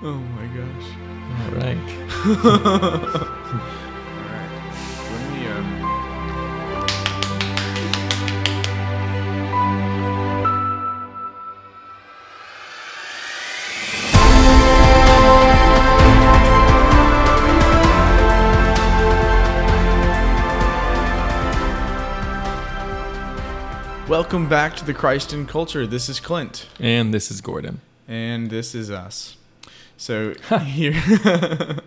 Oh my gosh. All right. All right. Um... Welcome back to the Christ in Culture. This is Clint. And this is Gordon. And this is us. So here,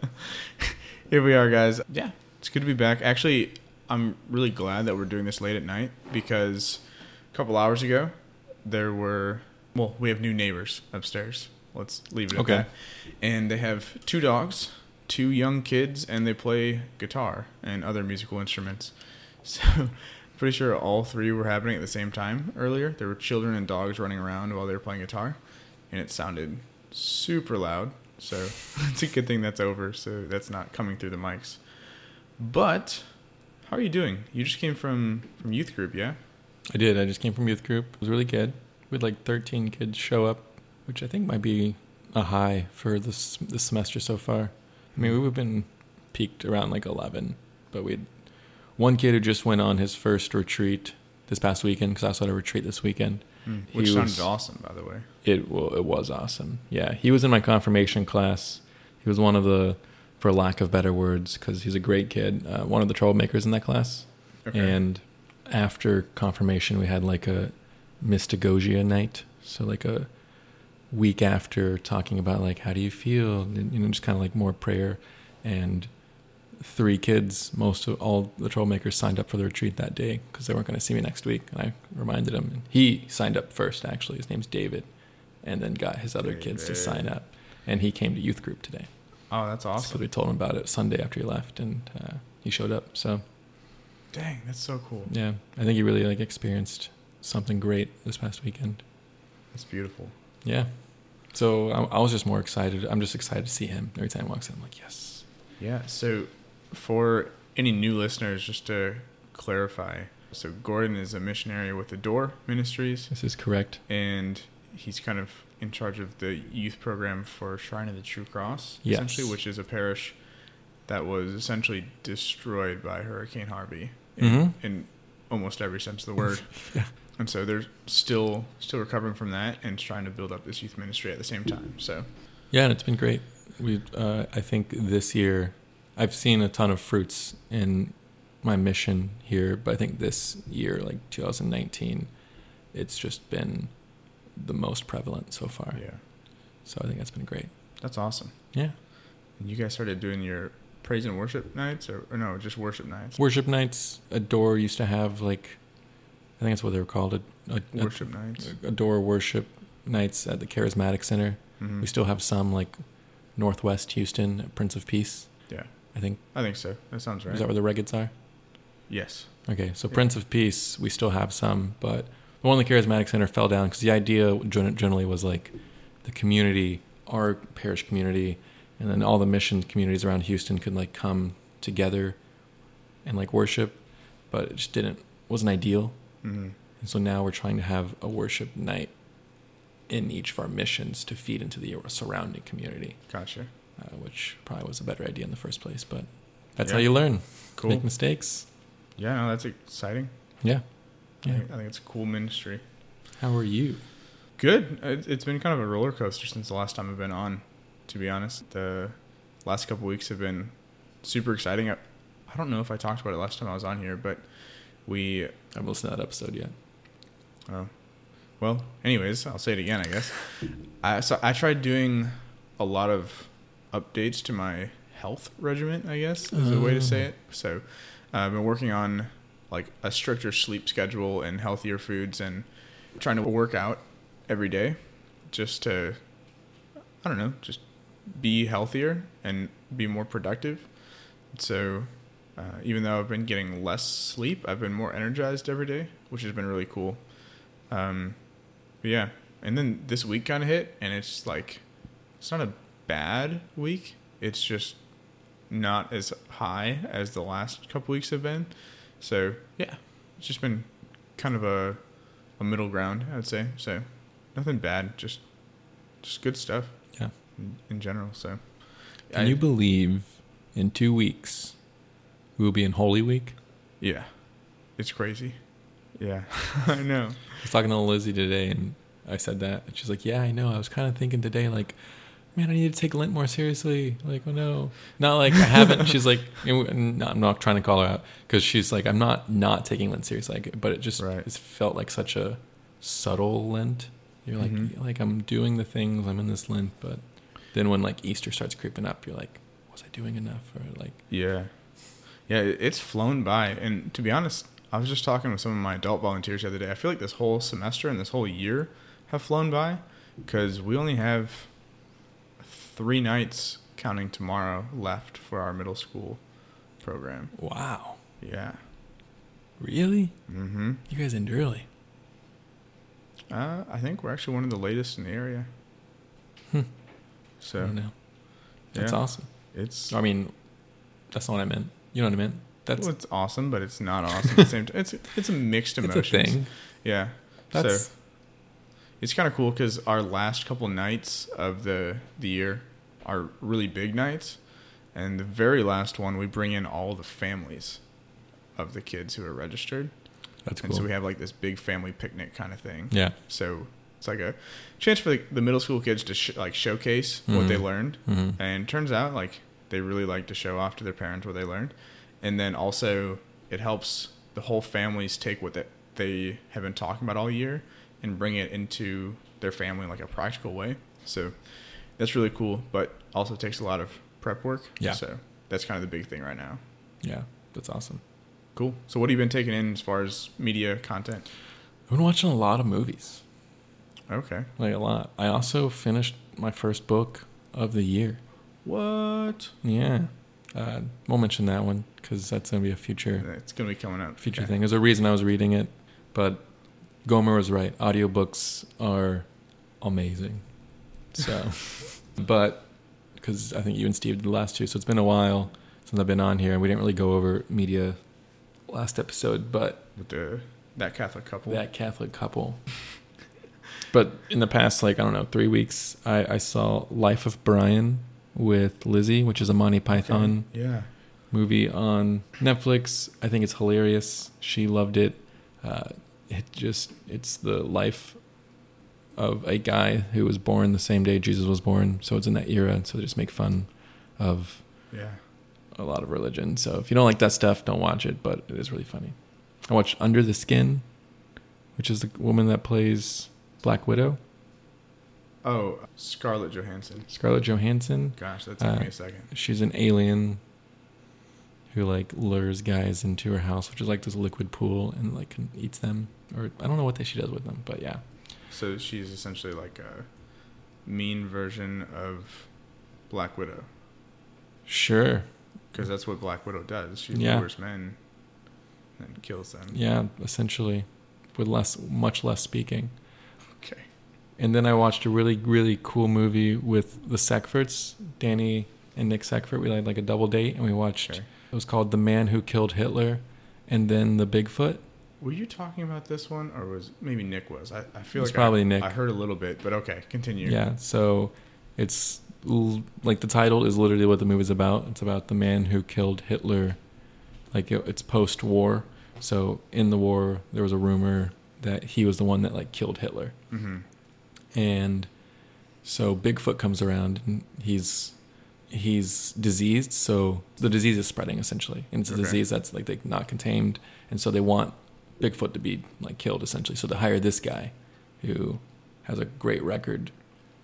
here we are, guys. Yeah, it's good to be back. Actually, I'm really glad that we're doing this late at night because a couple hours ago, there were, well, we have new neighbors upstairs. Let's leave it at Okay. that. And they have two dogs, two young kids, and they play guitar and other musical instruments. So, pretty sure all three were happening at the same time earlier. There were children and dogs running around while they were playing guitar, and it sounded super loud. So, it's a good thing that's over, so that's not coming through the mics. But, how are you doing? You just came from from youth group, yeah? I did. I just came from youth group. It was really good. We had like 13 kids show up, which I think might be a high for this this semester so far. I mean, we've been peaked around like 11, but we had one kid who just went on his first retreat this past weekend because I also had a retreat this weekend. Mm, He Which was- awesome, by the way. It it was awesome. Yeah, he was in my confirmation class. He was one of the, for lack of better words, because he's a great kid. Uh, one of the troublemakers in that class. Okay. And after confirmation, we had like a mystagogia night. So like a week after talking about like how do you feel, and, you know, just kind of like more prayer. And three kids, most of all the troublemakers signed up for the retreat that day because they weren't going to see me next week. And I reminded him. And he signed up first, actually. His name's David, and then got his other kids to sign up. And he came to youth group today. oh, that's awesome. we told him about it Sunday after he left, and uh, he showed up. So Dang, that's so cool. yeah, I think he really like experienced something great this past weekend. That's beautiful. Yeah. So I, I was just more excited. I'm just excited to see him every time he walks in. I'm like, yes. Yeah. So, for any new listeners, just to clarify, so Gordon is a missionary with the Adore Ministries, This is correct. and he's kind of in charge of the youth program for Shrine of the True Cross, Yes. essentially, which is a parish that was essentially destroyed by Hurricane Harvey in, Mhm. in almost every sense of the word. Yeah. And so they're still still recovering from that and trying to build up this youth ministry at the same time. So Yeah, and it's been great. We, uh, I think this year, I've seen a ton of fruits in my mission here, but I think this year, like 2019, it's just been the most prevalent so far. yeah, So I think that's been great. that's awesome. Yeah. And you guys started doing your praise and worship nights, or, or no, just worship nights? Worship nights, Adore used to have like, I think that's what they were called, a, a, a- Worship nights. Adore worship nights at the Charismatic Center. Mhm. We still have some like Northwest Houston, at Prince of Peace. Yeah, I think I think so. That sounds right. is that where the Regads are? yes. Okay, so Yeah. Prince of Peace, we still have some, but the one in the Charismatic Center fell down because the idea generally was like the community, our parish community, and then all the mission communities around Houston could like come together and like worship, but it just didn't wasn't ideal. hmm And so now we're trying to have a worship night in each of our missions to feed into the surrounding community, Gotcha. uh, which probably was a better idea in the first place. But that's Yeah. how you learn. Cool. Make mistakes. Yeah, no, that's exciting. Yeah. I, Yeah. think, I think it's a cool ministry. How are you? Good. It, it's been kind of a roller coaster since the last time I've been on. To be honest, the last couple weeks have been super exciting. I, I don't know if I talked about it last time I was on here, but we I haven't listened to that episode yet. Oh. Well, anyways, I'll say it again, I guess. I so I tried doing a lot of updates to my health regimen, I guess is a way to say Oh. it. So, uh, I've been working on like a stricter sleep schedule and healthier foods and trying to work out every day just to I don't know, just be healthier and be more productive. So, uh, even though I've been getting less sleep, I've been more energized every day, which has been really cool. Um, yeah, and then this week kind of hit, and it's like it's not a bad week. It's just not as high as the last couple weeks have been. So yeah, it's just been kind of a a middle ground, I would say. So nothing bad, just just good stuff. Yeah. in, in general. So, Can I- you believe in two weeks we will be in Holy Week? Yeah, it's crazy. Yeah, I know. I was talking to Lizzie today, and I said that, and she's like, "Yeah, I know. I was kind of thinking today, like, man, I need to take Lent more seriously. Like, oh no, not like I haven't." she's like, and I'm not trying to call her out because she's like, I'm not not taking Lent seriously, like, but it just Right. it's felt like such a subtle Lent. You're like, Mhm. like I'm doing the things, I'm in this Lent, but then when like Easter starts creeping up, you're like, was I doing enough? Or like, Yeah, yeah, it's flown by. And to be honest, I was just talking with some of my adult volunteers the other day. I feel like this whole semester and this whole year have flown by because we only have three nights, counting tomorrow, left for our middle school program. wow, Yeah. really? Mm-hmm. You guys end early. Uh, I think we're actually one of the latest in the area. Hmm. I So don't know. That's yeah, awesome. it's I mean, that's not what I meant. You know what I meant? That's well, it's awesome, but it's not awesome at the same time. It's it's a mixed emotion. it's a thing. Yeah. That's so it's kind of cool because our last couple nights of the the year are really big nights, and the very last one we bring in all the families of the kids who are registered, that's cool. and cool. so we have like this big family picnic kind of thing. yeah. So it's like a chance for the, the middle school kids to sh- like showcase what they Mhm. learned, hmm and turns out like they really like to show off to their parents what they learned, and then also it helps the whole families take what that they have been talking about all year and bring it into their family in like a practical way. So that's really cool, but also takes a lot of prep work. Yeah. So that's kind of the big thing right now. Yeah. That's awesome. Cool. So what have you been taking in as far as media content? I've been watching a lot of movies. Okay. Like a lot. I also finished my first book of the year. What? Yeah. Uh, won't mention that one because that's gonna be a future It's gonna be coming up. future Okay. thing. There's a reason I was reading it, but Gomer was right. Audiobooks are amazing. So, but because I think you and Steve did the last two, so it's been a while since I've been on here, and we didn't really go over media last episode, but With the that Catholic couple. that Catholic couple. but in the past, like I don't know, three weeks, I, I saw Life of Brian with Lizzie, which is a Monty Python Yeah. movie on Netflix. I think it's hilarious. She loved it. Uh, it just it's the life of a guy who was born the same day Jesus was born. So it's in that era, so they just make fun of Yeah. a lot of religion. So if you don't like that stuff, don't watch it. But it is really funny. I watched Under the Skin, which is the woman that plays Black Widow, Oh, Scarlett Johansson. Scarlett Johansson. Gosh, that took Uh, me a second. She's an alien who like lures guys into her house, which is like this liquid pool, and like eats them. Or I don't know what they, she does with them, but yeah, So she's essentially like a mean version of Black Widow, sure, because that's what Black Widow does. She Yeah. lures men and kills them. yeah, essentially, with less, much less speaking. Okay. And then I watched a really, really cool movie with the Sackforts, Danny and Nick Sackfort. We had like a double date, and we watched. Okay. It was called The Man Who Killed Hitler, and then The Bigfoot. Were you talking about this one, or was maybe Nick was? I, I feel It's like probably I, Nick. I heard a little bit, but okay, continue. Yeah, so it's l- like the title is literally what the movie's about. It's about the man who killed Hitler. Like it- it's post-war. So in the war, there was a rumor that he was the one that like killed Hitler. Mm-hmm. And so Bigfoot comes around and he's he's diseased, so the disease is spreading essentially. And it's a Okay. disease that's like they not contained. And so they want Bigfoot to be like killed essentially. So they hire this guy who has a great record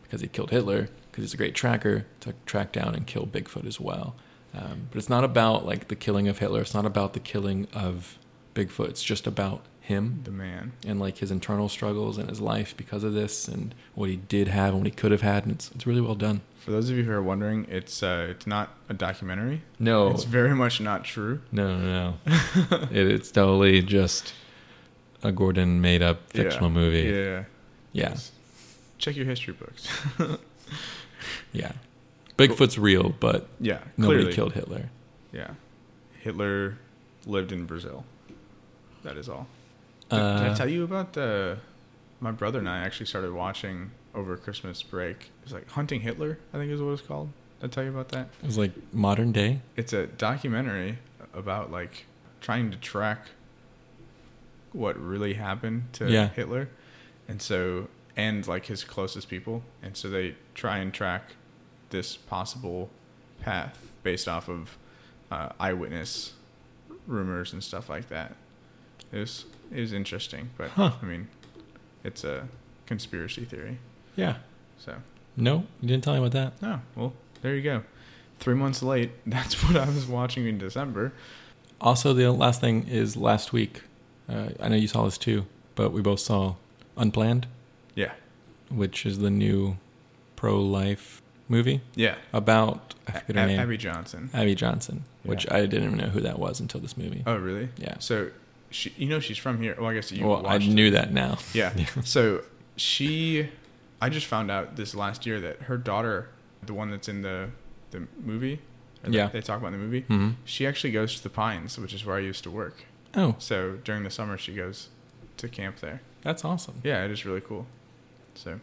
because he killed Hitler, because he's a great tracker, to track down and kill Bigfoot as well. Um, but it's not about like the killing of Hitler. It's not about the killing of Bigfoot. It's just about him The man. and like his internal struggles and his life because of this and what he did have and what he could have had. And it's it's really well done. For those of you who are wondering, it's uh, it's not a documentary. No, It's very much not true. no, no, no. it, it's totally just a Gordon made up fictional yeah. movie. Yeah. Yeah, Yes. Check your history books. yeah. Bigfoot's real, but yeah. nobody clearly. killed Hitler. Yeah. Hitler lived in Brazil. That is all. Did, did I Uh, tell you about the? My brother and I actually started watching over Christmas break. It's like Hunting Hitler, I think is what it's called. Did I tell you about that? It was like modern day. It's a documentary about like trying to track what really happened to Yeah. Hitler, and so and like his closest people, and so they try and track this possible path based off of uh, eyewitness rumors and stuff like that. It was it was interesting, but Huh. I mean, it's a conspiracy theory. Yeah. So No, you didn't tell me about that. oh well, there you go. Three months late. That's what I was watching in December. Also, the last thing is last week. Uh, I know you saw this too, but we both saw Unplanned, Yeah, which is the new pro-life movie yeah. about I A- forget her name, Abby Johnson. Abby Johnson, which Yeah. I didn't even know who that was until this movie. Oh, really? Yeah. So she, you know, she's from here. Well, I guess you. well, I watched it. knew that now. Yeah. so she, I just found out this last year that her daughter, the one that's in the the movie, Yeah. they talk about in the movie, hmm she actually goes to the Pines, which is where I used to work. Oh, So during the summer, she goes to camp there. that's awesome. Yeah, it is really cool. So,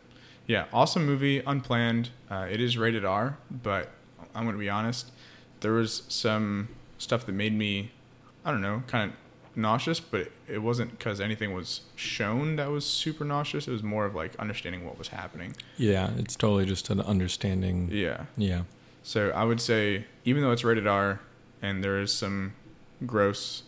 yeah, awesome movie, unplanned. Uh, it is rated R, but I'm going to be honest. There was some stuff that made me, I don't know, kind of nauseous, but it, it wasn't because anything was shown that was super nauseous. It was more of like understanding what was happening. Yeah, it's totally just an understanding. Yeah. Yeah. So I would say, even though it's rated R and there is some gross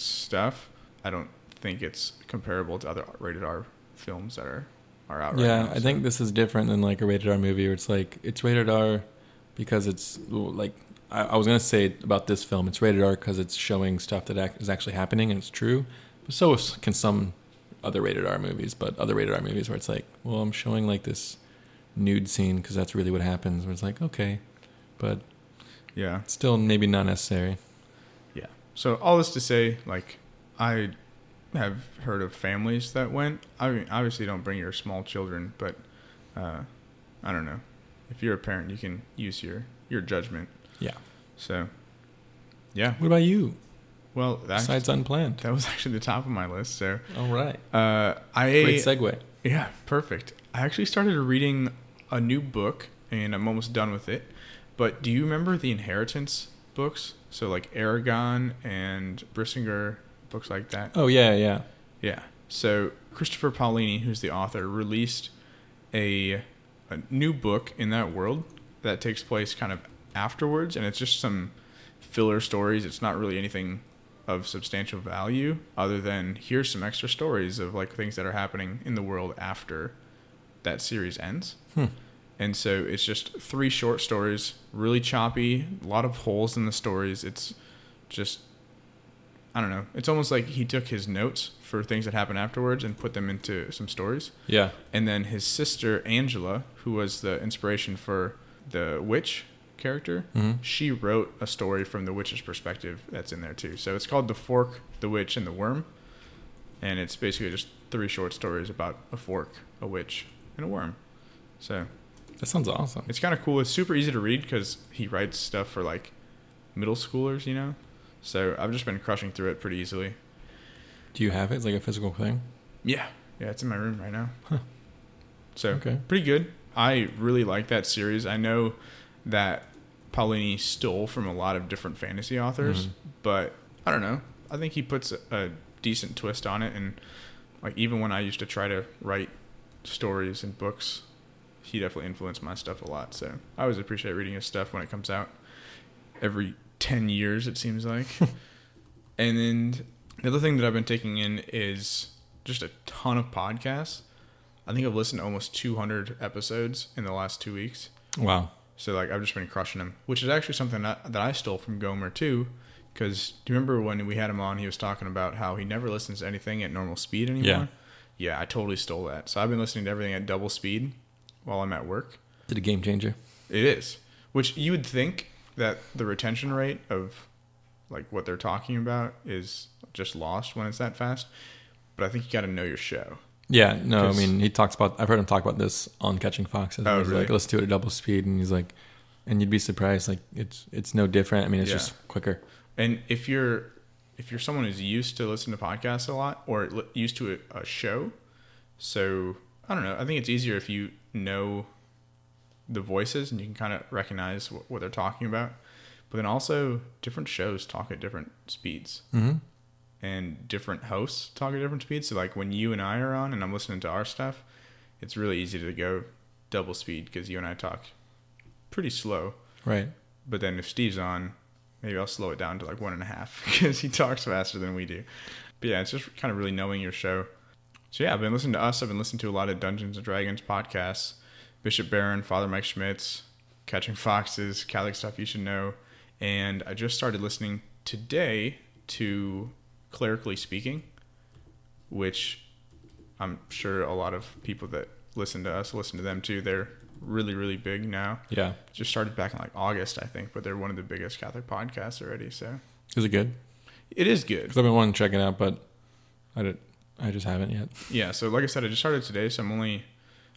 stuff, I don't think it's comparable to other rated R films that are, are out right yeah, now. I so- think this is different than like a rated R movie where it's like it's rated R because it's like I, I was gonna say about this film, it's rated R because it's showing stuff that ac- is actually happening and it's true. But so can some other rated R movies, but other rated R movies where it's like, well, I'm showing like this nude scene because that's really what happens. Where it's like, okay, but Yeah. still maybe not necessary. So all this to say, like, I have heard of families that went. I mean, obviously don't bring your small children, but uh, I don't know. If you're a parent, you can use your your judgment. Yeah. So, yeah. What about you? Well, that Besides unplanned. that was actually the top of my list. So, All right. uh, I Great segue. Yeah, perfect. I actually started reading a new book and I'm almost done with it. But do you remember the Inheritance books? So like Eragon and Brisingr, books like that. Oh yeah, yeah. Yeah. So Christopher Paolini, who's the author, released a a new book in that world that takes place kind of afterwards and it's just some filler stories. It's not really anything of substantial value other than here's some extra stories of like things that are happening in the world after that series ends. Hmm. And so it's just three short stories, really choppy, a lot of holes in the stories. It's just I don't know. It's almost like he took his notes for things that happened afterwards and put them into some stories. Yeah. And then his sister Angela, who was the inspiration for the witch character, hmm she wrote a story from the witch's perspective that's in there too. So it's called The Fork, the Witch, and the Worm. And it's basically just three short stories about a fork, a witch, and a worm. So That sounds awesome. it's kind of cool. It's super easy to read because he writes stuff for like middle schoolers, you know? So I've just been crushing through it pretty easily. Do you have it? It's like a physical thing. Yeah. Yeah, it's in my room right now. Huh. So Okay. pretty good. I really like that series. I know that Paolini stole from a lot of different fantasy authors, Mhm. but I don't know. I think he puts a, a decent twist on it and like even when I used to try to write stories and books, he definitely influenced my stuff a lot. So I always appreciate reading his stuff when it comes out. Every 10 years it seems like. and then the other thing that I've been taking in is just a ton of podcasts. I think I've listened to almost 200 episodes in the last two weeks. Wow. So like I've just been crushing them, which is actually something that, that I stole from Gomer too. Because do you remember when we had him on? He was talking about how he never listens to anything at normal speed anymore. Yeah. Yeah, I totally stole that. So I've been listening to everything at double speed while I'm at work. Is it a game changer? It is, which you would think that the retention rate of like what they're talking about is just lost when it's that fast. But I think you got to know your show. Yeah, no, I mean he talks about. I've heard him talk about this on Catching Foxes. Oh, he's really? like, let's do it at double speed, and he's like, and you'd be surprised. Like it's it's no different. I mean, it's Yeah. just quicker. And if you're if you're someone who's used to listen to podcasts a lot or used to a, a show, so I don't know. I think it's easier if you know the voices and you can kind of recognize what, what they're talking about. But then also, different shows talk at different speeds, Mm-hmm. and different hosts talk at different speeds. So, like when you and I are on and I'm listening to our stuff, it's really easy to go double speed because you and I talk pretty slow. Right. But then if Steve's on, maybe I'll slow it down to like one and a half because he talks faster than we do. But yeah, it's just kind of really knowing your show. So yeah, I've been listening to us. I've been listening to a lot of Dungeons and Dragons podcasts. Bishop Barron, Father Mike Schmitz, Catching Foxes, Catholic Stuff You Should Know. And I just started listening today to Clerically Speaking, which I'm sure a lot of people that listen to us listen to them too. They're really, really big now Yeah. just started back in like August, I think, but they're one of the biggest Catholic podcasts already. So Is it good? it is good. Because I've been wanting to check it out, but I did. I just haven't yet. Yeah. So like I said, I just started today, so I'm only,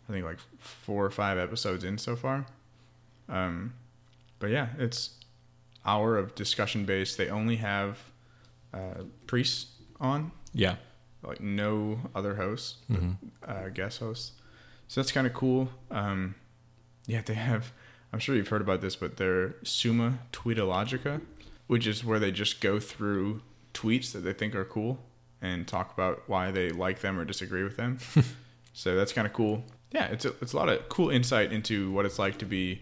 I think like four or five episodes in so far. Um, but yeah, it's hour of discussion based. They only have uh, priests on, Yeah. like no other hosts, hmm uh, guest hosts. So that's kind of cool. Um, yeah, they have. I'm sure you've heard about this, but their Summa Tweetologica, which is where they just go through tweets that they think are cool and talk about why they like them or disagree with them. so that's kind of cool. Yeah, it's a, it's a lot of cool insight into what it's like to be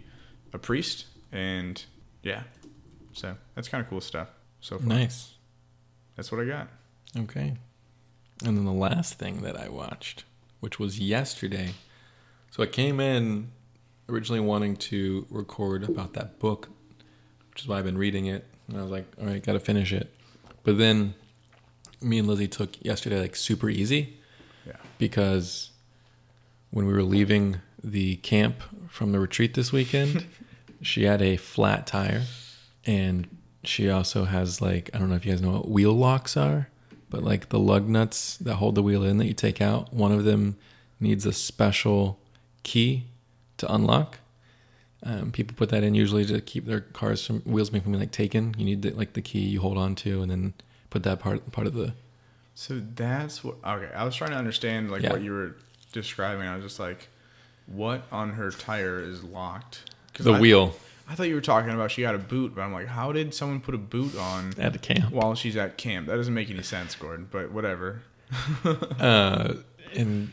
a priest, and yeah, so that's kind of cool stuff. So far. Nice. that's what I got. Okay. And then the last thing that I watched, which was yesterday. So I came in originally wanting to record about that book, which is why I've been reading it. And I was like, all right, got to finish it. But then me and Lizzie took yesterday like super easy Yeah. because when we were leaving the camp from the retreat this weekend, she had a flat tire and she also has like I don't know if you guys know what wheel locks are, but like the lug nuts that hold the wheel in that you take out, one of them needs a special key to unlock. Um, people put that in usually to keep their cars from wheels from being like taken. You need the, like the key you hold on to, and then put that part part of the So that's what. Okay, I was trying to understand like Yeah. what you were describing. I was just like, what on her tire is locked? the I, wheel I thought you were talking about she got a boot, but I'm like, how did someone put a boot on at the camp. while she's at camp? That doesn't make any sense, Gordon. But whatever. Uh, and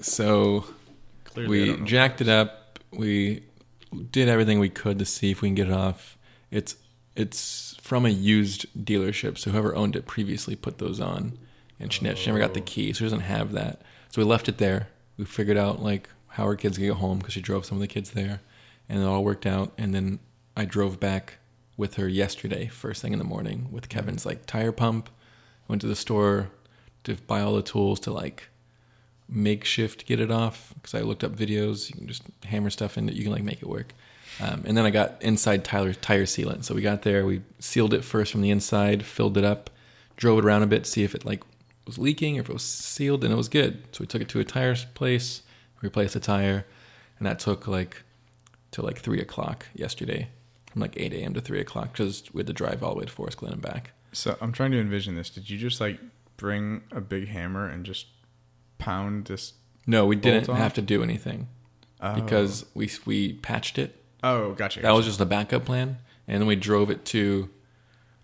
so Clearly, we jacked it up. We did everything we could to see if we can get it off. It's it's from a used dealership, so whoever owned it previously put those on, and she, ne- she never got the Oh. key, so she doesn't have that. So we left it there. We figured out like how our kids could get home because she drove some of the kids there, and it all worked out. And then I drove back with her yesterday, first thing in the morning, with mm-hmm. Kevin's like tire pump. Went to the store to buy all the tools to like makeshift get it off because I looked up videos. You can just hammer stuff in it. You can like make it work. Um, and then I got inside Tyler tire sealant. So we got there. We sealed it first from the inside, filled it up, drove it around a bit, see if it like was leaking or if it was sealed, and it was good. So we took it to a tire place, replaced the tire, and that took like till like three o'clock yesterday, from like eight a.m. to three o'clock because we had to drive all the way to Forest Glen and back. So I'm trying to envision this. Did you just like bring a big hammer and just pound this? No, we didn't off? have to do anything Oh. because we we patched it oh, gotcha. That was just a backup plan, and then we drove it to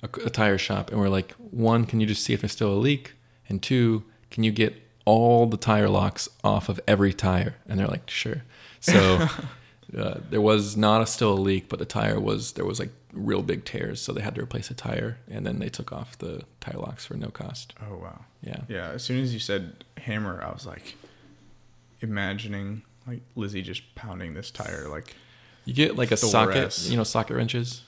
a, a tire shop, and we're like, one, can you just see if there's still a leak, and two, can you get all the tire locks off of every tire? And they're like, sure. So uh, there was not a still a leak, but the tire was there was like real big tears, so they had to replace a tire, and then they took off the tire locks for no cost. Oh wow. Yeah, Yeah, as soon as you said hammer, I was like imagining like Lizzie just pounding this tire. Like, you get like a Thor socket, you know, socket wrenches.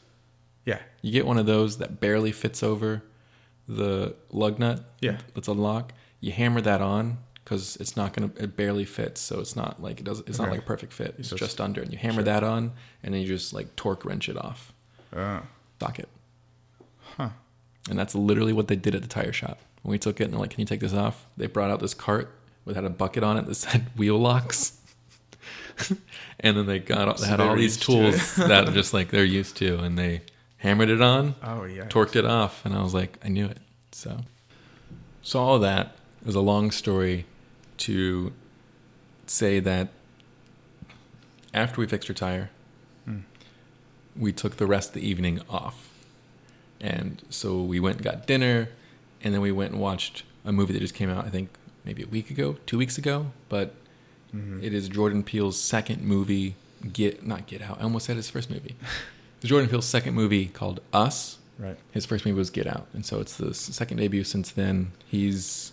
yeah, You get one of those that barely fits over the lug nut. Yeah. That's a lock. You hammer that on because it's not gonna. It barely fits, so it's not like it does. It's not like a perfect fit. It's it's- just under, and you hammer sure. that on, and then you just like torque wrench it off uh, socket. Huh. And that's literally what they did at the tire shop. When we took it and they're like, "Can you take this off?" They brought out this cart that had a bucket on it that said wheel locks. and then they got they had all these to tools that just like they're used to, and they hammered it on, oh yeah, torqued it off, and I was like, I knew it. So, so all of that was a long story to say that after we fixed her tire, Hmm. we took the rest of the evening off. And so we went and got dinner, and then we went and watched a movie that just came out, I think maybe a week ago, two weeks ago. But Mhm. it is Jordan Peele's second movie. Get not Get Out. I almost said his first movie. Jordan Peele's second movie called Us. Right. His first movie was Get Out, and so it's the second debut since then. He's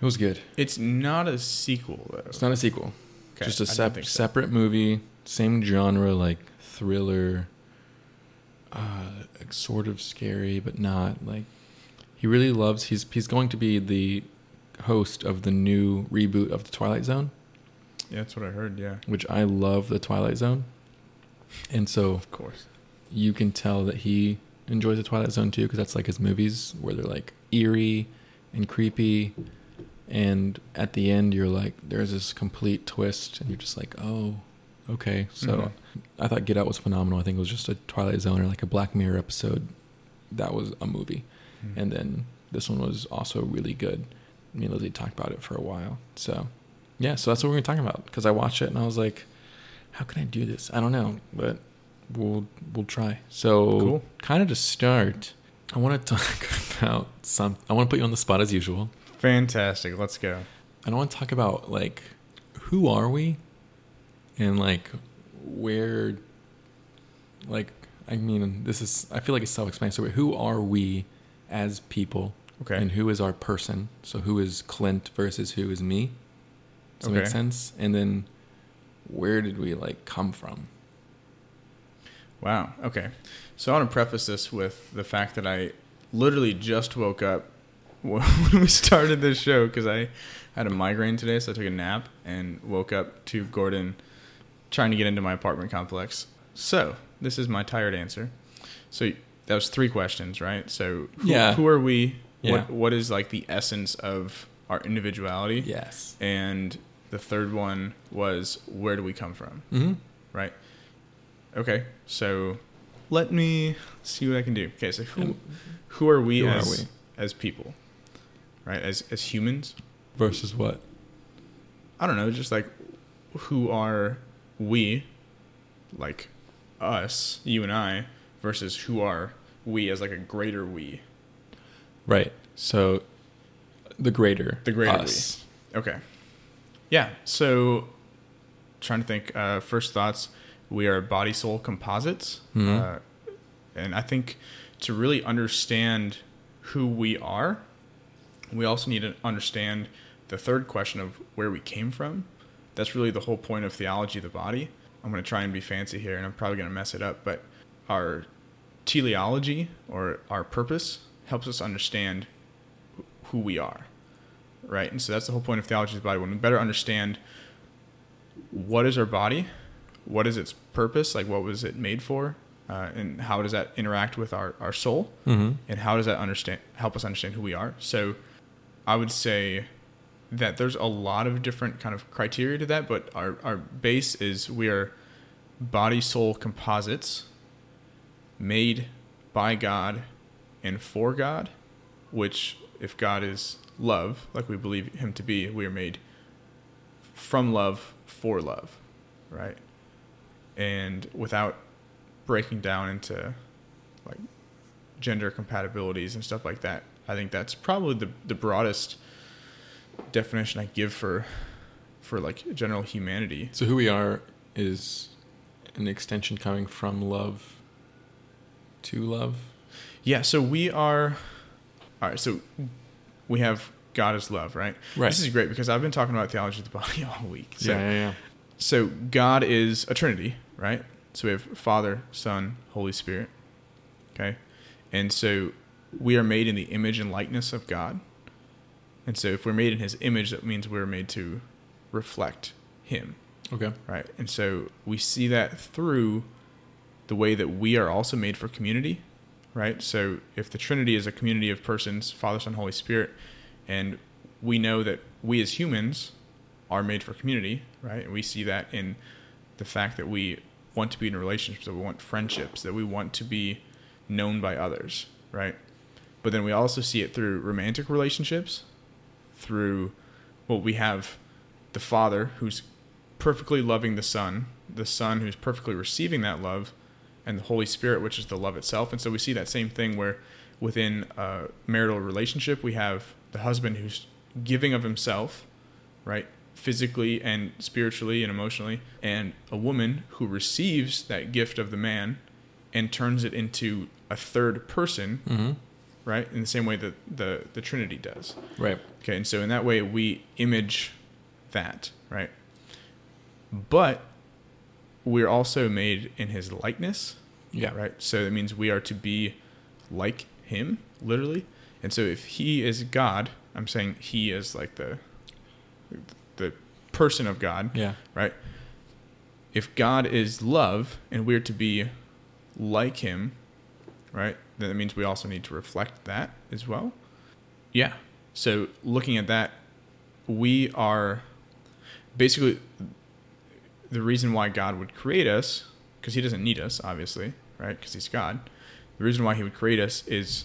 it was good. It's not a sequel though. It's not a sequel. Okay, Just a sep- so. separate movie, same genre, like thriller, uh, like sort of scary, but not. Like he really loves. He's he's going to be the host of the new reboot of the Twilight Zone, Yeah, that's what I heard. Yeah, which I love the Twilight Zone, and so of course. you can tell that he enjoys the Twilight Zone too, because that's like his movies where they're like eerie and creepy, and at the end you're like, there's this complete twist, and you're just like, oh, okay. So Mhm. I thought Get Out was phenomenal. I think it was just a Twilight Zone or like a Black Mirror episode. That was a movie, Mhm. and then this one was also really good. Me and Lizzie talked about it for a while, so yeah. So that's what we're gonna talk about because I watched it and I was like, how can I do this? I don't know, but we'll we'll try. So Cool. kind of to start, I want to talk about some. I want to put you on the spot as usual. fantastic. Let's go. And I want to talk about like who are we, and like where, like I mean, this is I feel like it's self-explanatory. Who are we as people, Okay. and who is our person? So who is Clint versus who is me? Does that make sense? And then where did we like come from? Wow. Okay. So I want to preface this with the fact that I literally just woke up when we started this show because I had a migraine today, so I took a nap and woke up to Gordon trying to get into my apartment complex. So this is my tired answer. So that was three questions, right? So who, Yeah. who are we? Yeah. What what is like the essence of our individuality? Yes. And the third one was where do we come from? Mm-hmm. right? Okay, so let me see what I can do. Okay, so who who are we who are as we? as people, right? As as humans? Versus what? I don't know, just like who are we, like us, you and I, versus who are we as like a greater we. Right. So the greater. The greater us. Okay, yeah. So trying to think. Uh, first thoughts: we are body soul composites. Mhm. Uh, and I think to really understand who we are, we also need to understand the third question of where we came from. That's really the whole point of theology of the body. I'm going to try and be fancy here, and I'm probably going to mess it up, but our teleology or our purpose helps us understand who we are, right? And so that's the whole point of theology of the body. When we better understand what is our body, what is its purpose, like what was it made for, uh, and how does that interact with our, our soul, Mm-hmm. and how does that understand help us understand who we are? So, I would say that there's a lot of different kind of criteria to that, but our our base is we are body soul composites made by God and for God, which if God is love, like we believe him to be, we are made from love for love, right? And without breaking down into like gender compatibilities and stuff like that, I think that's probably the the broadest definition I give for for like general humanity. So who we are is an extension coming from love to love. Yeah, so we are all right, so we have God is love, right? Right. This is great because I've been talking about theology of the body all week. So yeah, yeah, yeah. So God is a Trinity, right? So we have Father, Son, Holy Spirit. Okay? And so we are made in the image and likeness of God. And so if we're made in his image, that means we're made to reflect him, Okay. right? And so we see that through the way that we are also made for community, right? So if the Trinity is a community of persons, Father, Son, Holy Spirit, and we know that we as humans are made for community, right? And we see that in the fact that we want to be in relationships, that we want friendships, that we want to be known by others, right? But then we also see it through romantic relationships, through well, we have the Father who's perfectly loving the Son, the Son who's perfectly receiving that love, and the Holy Spirit, which is the love itself. And so we see that same thing where within a marital relationship, we have the husband who's giving of himself, right? Physically and spiritually and emotionally, and a woman who receives that gift of the man and turns it into a third person, Mm-hmm. right? In the same way that the, the Trinity does. Right. Okay, and so in that way we image that, right? But we're also made in his likeness, Yeah. right? So that means we are to be like him, literally. And so if he is God, I'm saying he is like the the person of God, Yeah. right? If God is love and we're to be like him, right? Then that means we also need to reflect that as well. Yeah. So looking at that, we are basically the reason why God would create us, because he doesn't need us, obviously, right? Because he's God. The reason why he would create us is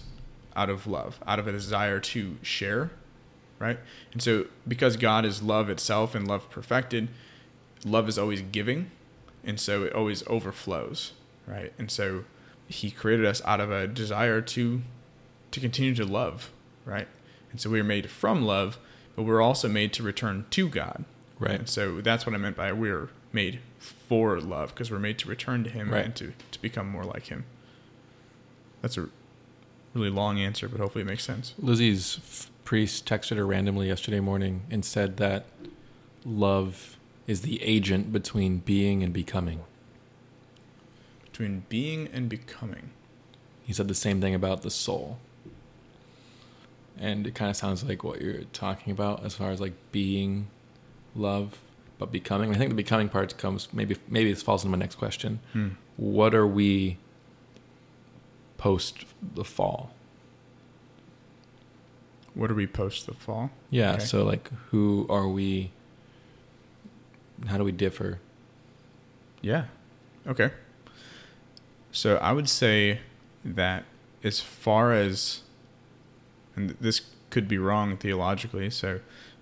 out of love, out of a desire to share, right? And so because God is love itself and love perfected, love is always giving, and so it always overflows, right? And so he created us out of a desire to to continue to love, right? And so we are made from love, but we're also made to return to God. Right. And so that's what I meant by we're made for love because we're made to return to him Right. and to, to become more like him. That's a really long answer, but hopefully it makes sense. Lizzie's f- priest texted her randomly yesterday morning and said that love is the agent between being and becoming. Between being and becoming. He said the same thing about the soul. And it kind of sounds like what you're talking about as far as like being love, but becoming. I think the becoming part comes maybe maybe this falls into my next question. Hmm. What are we post the fall? What do we post the fall? Yeah, Okay. so like who are we how do we differ? Yeah. Okay. So I would say that as far as, and this could be wrong theologically, so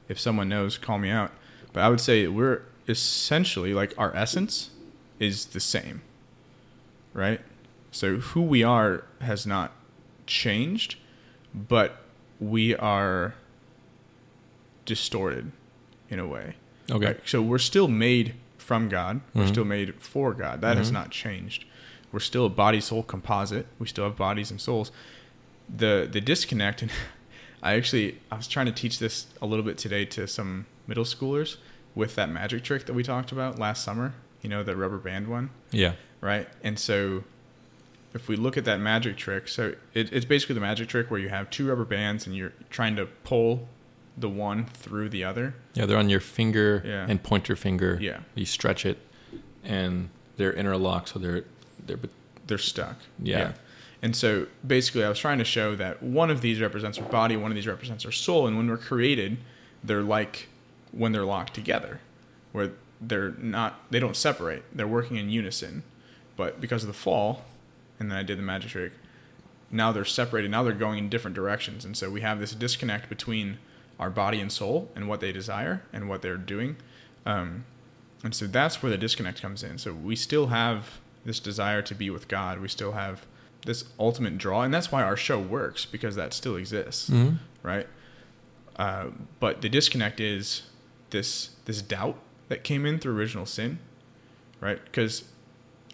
if someone knows, call me out. But I would say we're essentially like our essence is the same, right? So who we are has not changed, but we are distorted in a way. Okay. Right? So we're still made from God. We're Mhm. still made for God. That has Mhm. not changed. We're still a body soul composite. We still have bodies and souls. The the disconnect and I actually I was trying to teach this a little bit today to some middle schoolers with that magic trick that we talked about last summer. You know, the rubber band one Yeah. right? And so if we look at that magic trick, so it, it's basically the magic trick where you have two rubber bands and you're trying to pull the one through the other. Yeah, they're on your finger Yeah. and pointer finger. Yeah. You stretch it and they're interlocked so they're they're They're stuck. Yeah. And so basically, I was trying to show that one of these represents our body, one of these represents our soul, and when we're created, they're like when they're locked together, where they're not, they don't separate. They're working in unison. But because of the fall, and then I did the magic trick, now they're separated. Now they're going in different directions, and so we have this disconnect between our body and soul and what they desire and what they're doing. Um, and so that's where the disconnect comes in. So we still have this desire to be with God. We still have this ultimate draw, and that's why our show works because that still exists, Mhm. right? Uh, but the disconnect is this this doubt that came in through original sin, right? Because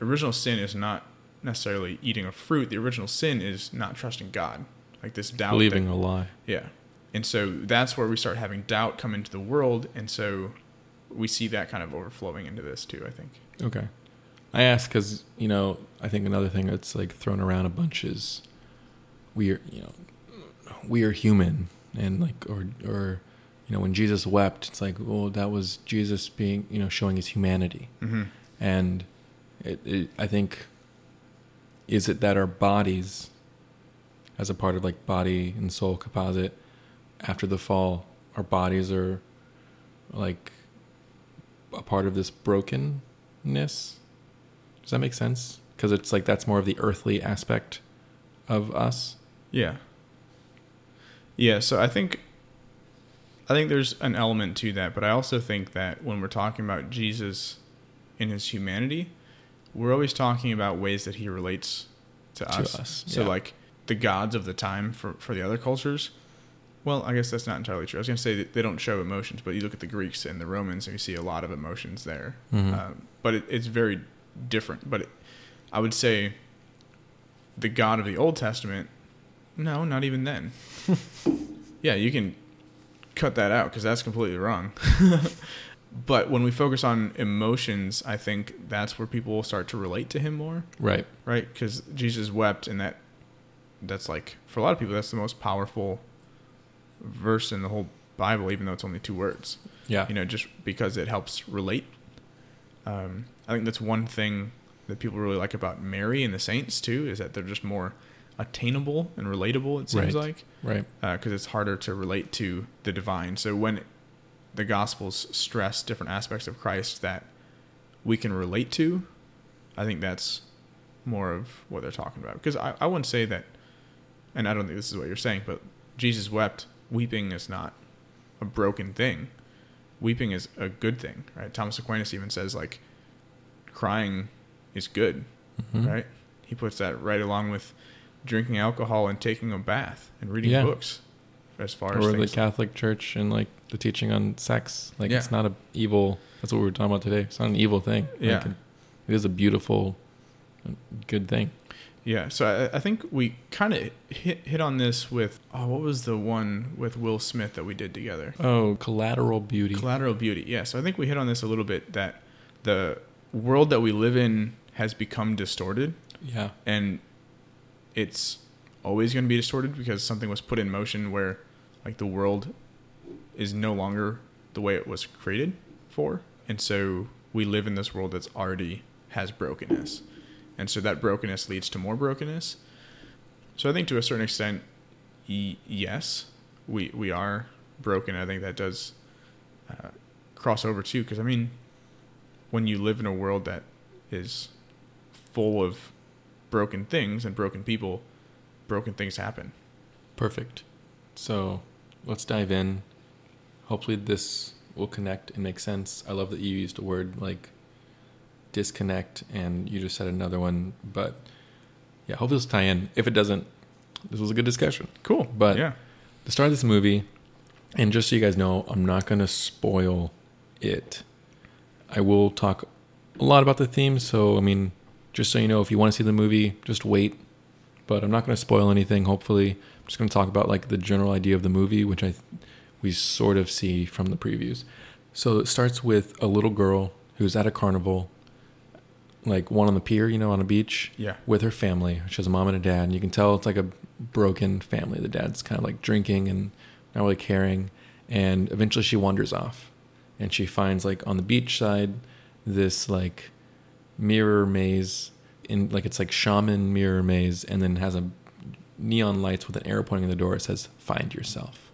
original sin is not necessarily eating a fruit. The original sin is not trusting God, like this doubt. that- believing a lie. yeah. And so that's where we start having doubt come into the world. And so we see that kind of overflowing into this too, I think. Okay. I ask because you know I think another thing that's like thrown around a bunch is we are you know we are human and like or or you know when Jesus wept it's like well that was Jesus being you know showing his humanity Mm-hmm. and it, it I think is it that our bodies as a part of like body and soul composite after the fall our bodies are like a part of this brokenness does that make sense because it's like that's more of the earthly aspect of us Yeah. Yeah. So I think I think there's an element to that, but I also think that when we're talking about Jesus in his humanity, we're always talking about ways that he relates to, To us. us, So yeah. like the gods of the time for for the other cultures. Well, I guess that's not entirely true. I was going to say that they don't show emotions, but you look at the Greeks and the Romans, and you see a lot of emotions there. Mhm. Um, but it, it's very different. But it, I would say the God of the Old Testament, no, not even then. yeah, you can cut that out because that's completely wrong. but when we focus on emotions, I think that's where people will start to relate to him more, Right. right? Because Jesus wept, and that that's like for a lot of people that's the most powerful verse in the whole Bible, even though it's only two words Yeah. you know, just because it helps relate. Um, I think that's one thing that people really like about Mary and the saints too, is that they're just more attainable and relatable. It seems Right. like Right. because it's harder to relate to the divine. So when the Gospels stress different aspects of Christ that we can relate to, I think that's more of what they're talking about. Because I, I wouldn't say that, and I don't think this is what you're saying, but Jesus wept. Weeping is not a broken thing. Weeping is a good thing, right? Thomas Aquinas even says like, crying is good, Mhm. right? He puts that right along with drinking alcohol and taking a bath and reading Yeah. books, as far as Or the things. Catholic Church and like the teaching on sex. Like Yeah. it's not a evil. That's what we were talking about today. It's not an evil thing. Yeah. it, it is a beautiful, uh, good thing. Yeah, so I, I think we kind of hit hit on this with oh, what was the one with Will Smith that we did together? Oh, collateral beauty. Collateral Beauty. Yeah, so I think we hit on this a little bit that the world that we live in has become distorted, yeah. and it's always going to be distorted because something was put in motion where like the world is no longer the way it was created for, and so we live in this world that's already has brokenness, and so that brokenness leads to more brokenness. So I think to a certain extent, y- yes, we we are broken. I think that does uh, cross over too, because I mean, when you live in a world that is full of broken things and broken people, broken things happen. Perfect. So let's dive in. Hopefully, this will connect and make sense. I love that you used a word like disconnect, and you just said another one. But yeah, hopefully, this tie in. If it doesn't, this was a good discussion. Cool, But yeah, the start of this movie, and just so you guys know, I'm not going to spoil it. I will talk a lot about the theme. So, I mean, just so you know, if you want to see the movie, just wait. But I'm not going to spoil anything, hopefully. I'm just going to talk about like the general idea of the movie, which I we sort of see from the previews. So it starts with a little girl who's at a carnival, like one on the pier, you know, on a beach yeah, with her family. She has a mom and a dad, and you can tell it's like a broken family. The dad's kind of like drinking and not really caring, and eventually she wanders off, and she finds like on the beach side this like mirror maze in like it's like shaman mirror maze, and then has a neon lights with an arrow pointing in the door. It says "Find yourself."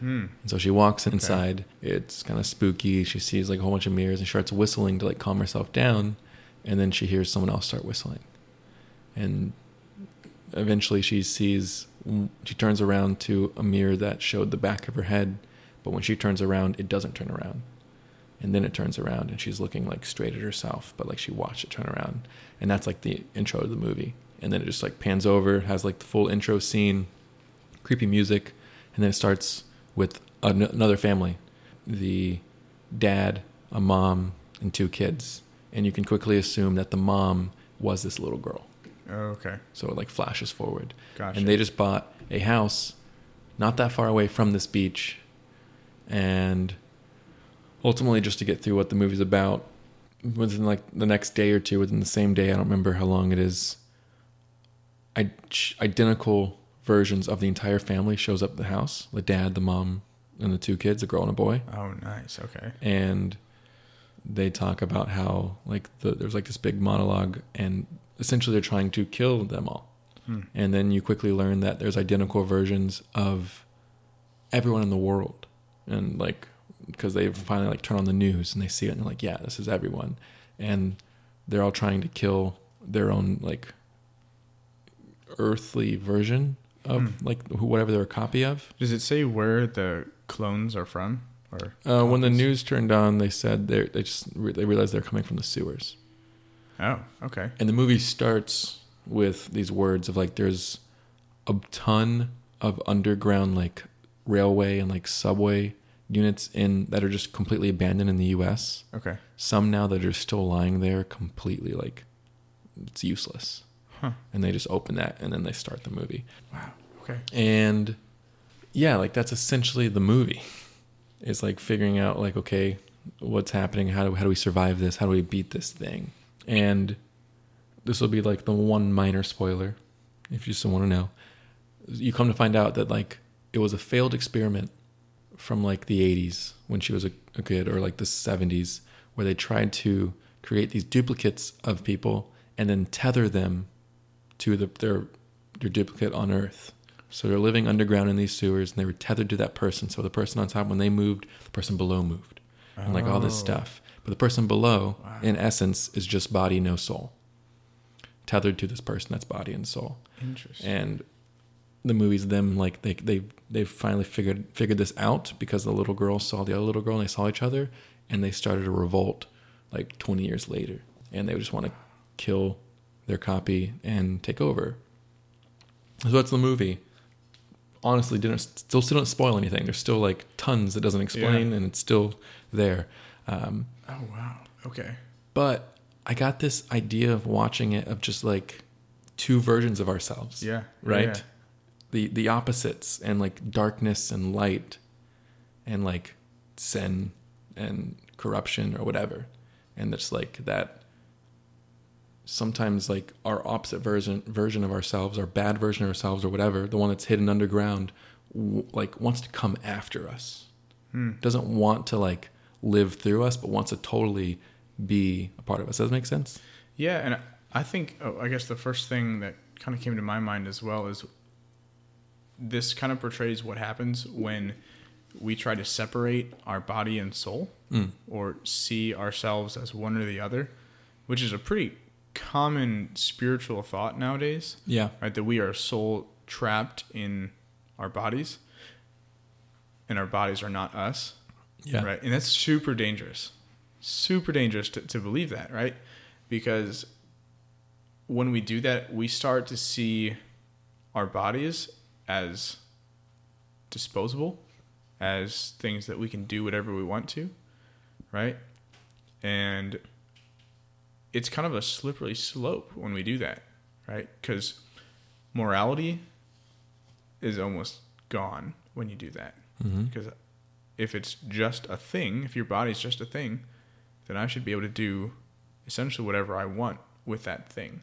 hmm. And so she walks inside. It's kind of spooky. She sees like a whole bunch of mirrors and starts whistling to like calm herself down. And then she hears someone else start whistling. And eventually she sees, she turns around to a mirror that showed the back of her head. But when she turns around, it doesn't turn around. And then it turns around and she's looking like straight at herself, but like she watched it turn around. And that's like the intro to the movie. And then it just like pans over, has like the full intro scene, creepy music. And then it starts with an- another family the dad, a mom, and two kids. And you can quickly assume that the mom was this little girl. Oh, okay, So it like flashes forward. gotcha. And they just bought a house not that far away from this beach. And ultimately, just to get through what the movie's about, within like the next day or two, within the same day, I don't remember how long it is, I- identical versions of the entire family shows up at the house. The dad, the mom, and the two kids, a girl and a boy. Oh, nice. Okay, and they talk about how like the, there's like this big monologue and essentially they're trying to kill them all. Hmm. and then you quickly learn that there's identical versions of everyone in the world. And like because they finally like turn on the news and they see it and they're like yeah this is everyone and they're all trying to kill their own like earthly version of Hmm. like who, whatever they're a copy of. Does it say where the clones are from? Or Uh, when the news turned on, they said they they just re- they realized they're coming from the sewers. Oh, okay. And the movie starts with these words of like there's a ton of underground like railway and like subway units in that are just completely abandoned in the US. Okay. Some now that are still lying there completely like it's useless. Huh. And they just open that and then they start the movie. Wow. Okay. And yeah, like that's essentially the movie. It's like figuring out like okay, what's happening? How do how do we survive this? How do we beat this thing? And this will be like the one minor spoiler if you just want to know. You come to find out that like it was a failed experiment from like the 80s when she was a, a kid or like the 70s where they tried to create these duplicates of people and then tether them to the, their their duplicate on earth so they're living underground in these sewers and they were tethered to that person so the person on top when they moved the person below moved and like all this Oh. stuff but the person below Wow. in essence is just body no soul tethered to this person that's body and soul Interesting. and the movie's them like they they they finally figured figured this out because the little girl saw the other little girl and they saw each other and they started a revolt like 20 years later and they just want to kill their copy and take over so that's the movie honestly didn't still still don't spoil anything there's still like tons that doesn't explain Yeah. and it's still there um, oh wow. Okay. but i got this idea of watching it of just like two versions of ourselves Yeah. right Yeah. The the opposites and like darkness and light and like sin and corruption or whatever. And it's like that sometimes like our opposite version version of ourselves our bad version of ourselves or whatever the one that's hidden underground w- like wants to come after us. Hmm. doesn't want to like live through us but wants to totally be a part of us. Does that make sense? Yeah, and I think oh, I guess the first thing that kind of came to my mind as well is this kind of portrays what happens when we try to separate our body and soul Mm. or see ourselves as one or the other, which is a pretty common spiritual thought nowadays, yeah right? That we are soul trapped in our bodies and our bodies are not us. yeah Right. And that's super dangerous. Super dangerous to, to believe that, right? Because when we do that, we start to see our bodies as disposable, as things that we can do whatever we want to, right? And it's kind of a slippery slope when we do that, right? Because morality is almost gone when you do that. Mm-hmm. Because if it's just a thing, if your body's just a thing, then I should be able to do essentially whatever I want with that thing.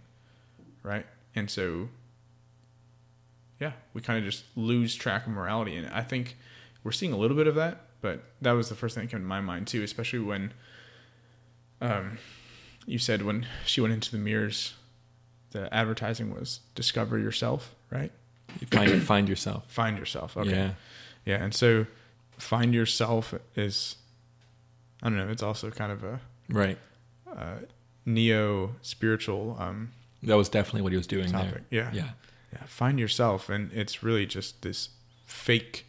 Right? And so, yeah, we kind of just lose track of morality. And I think we're seeing a little bit of that, but that was the first thing that came to my mind too, especially when um, you said when she went into the mirrors, the advertising was discover yourself, right? You find find yourself Find yourself. Okay. yeah Yeah, and so find yourself is I don't know, it's also kind of a, right uh neo spiritual um That was definitely what he was doing topic. There. Yeah. Yeah, find yourself and it's really just this fake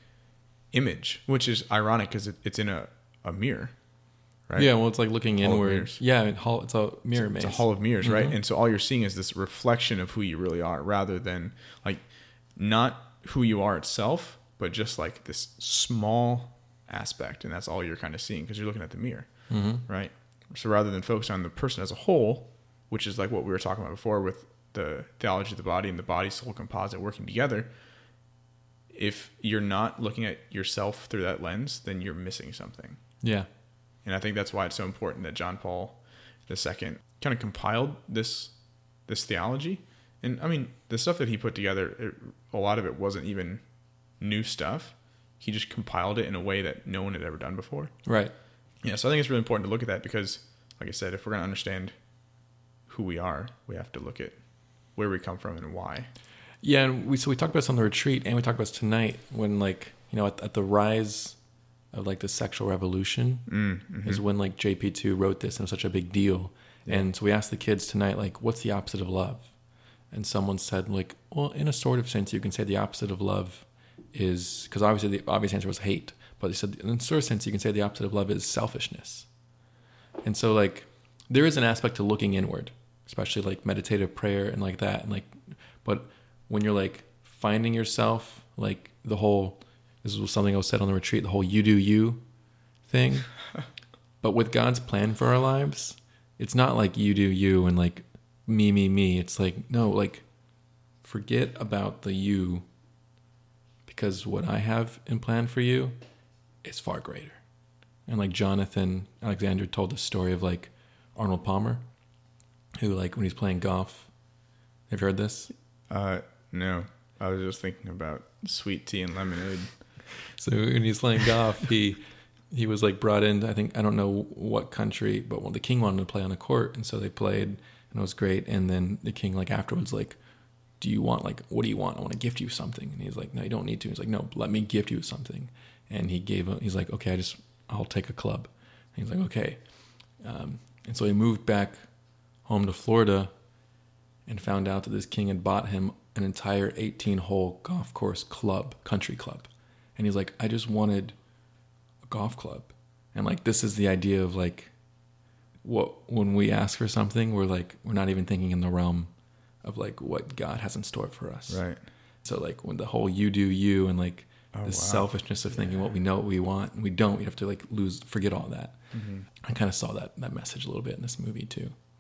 image, which is ironic cuz it, it's in a a mirror. Right? Yeah. Well, it's like looking Hall inward. Yeah. It's a mirror it's, maze. it's a hall of mirrors, right? Mhm. And so all you're seeing is this reflection of who you really are rather than like not who you are itself, but just like this small aspect and that's all you're kind of seeing because you're looking at the mirror. hmm right? So rather than focus on the person as a whole, which is like what we were talking about before with the theology of the body and the body soul composite working together, if you're not looking at yourself through that lens, then you're missing something. Yeah. And I think that's why it's so important that John Paul II kind of compiled this this theology. And I mean, the stuff that he put together, it, a lot of it wasn't even new stuff. He just compiled it in a way that no one had ever done before. Right. Yeah, so I think it's really important to look at that because, like I said, if we're going to understand who we are, we have to look at where we come from and why. Yeah. And we so we talked about this on the retreat, and we talked about this tonight when like you know at, at the rise of like the sexual revolution Mm, is when like JP two wrote this and it was such a big deal. And so we asked the kids tonight like, what's the opposite of love? and someone said like, well, in a sort of sense, you can say the opposite of love is because obviously the obvious answer was hate, but they said in a sort of sense you can say the opposite of love is selfishness. And so like there is an aspect to looking inward, especially like meditative prayer and like that, and like, but when you're like finding yourself, like the whole this was something I was said on the retreat, the whole you do you thing. but with God's plan for our lives, it's not like you do you and like me, me, me. It's like, no, like forget about the you because what I have in plan for you is far greater. And like Jonathan Alexander told the story of like Arnold Palmer, who like when he's playing golf, have you heard this? Uh, no. I was just thinking about sweet tea and lemonade. So when he's playing golf, he he was like brought in. I think I don't know what country, but well, the king wanted to play on the court, and so they played, and it was great. And then the king like afterwards like, do you want like what do you want? I want to gift you something. And he's like, no, you don't need to. He's like, no, let me gift you something. And he gave him. He's like, okay, I just I'll take a club. And he's like, okay. Um, and so he moved back home to Florida, and found out that this king had bought him an entire 18 hole golf course club, country club. And he's like, I just wanted a golf club. And like, this is the idea of like, what, when we ask for something, we're like, we're not even thinking in the realm of like what God has in store for us. Right. So like when the whole you do you and like Oh, the wow. selfishness of thinking what we know what we want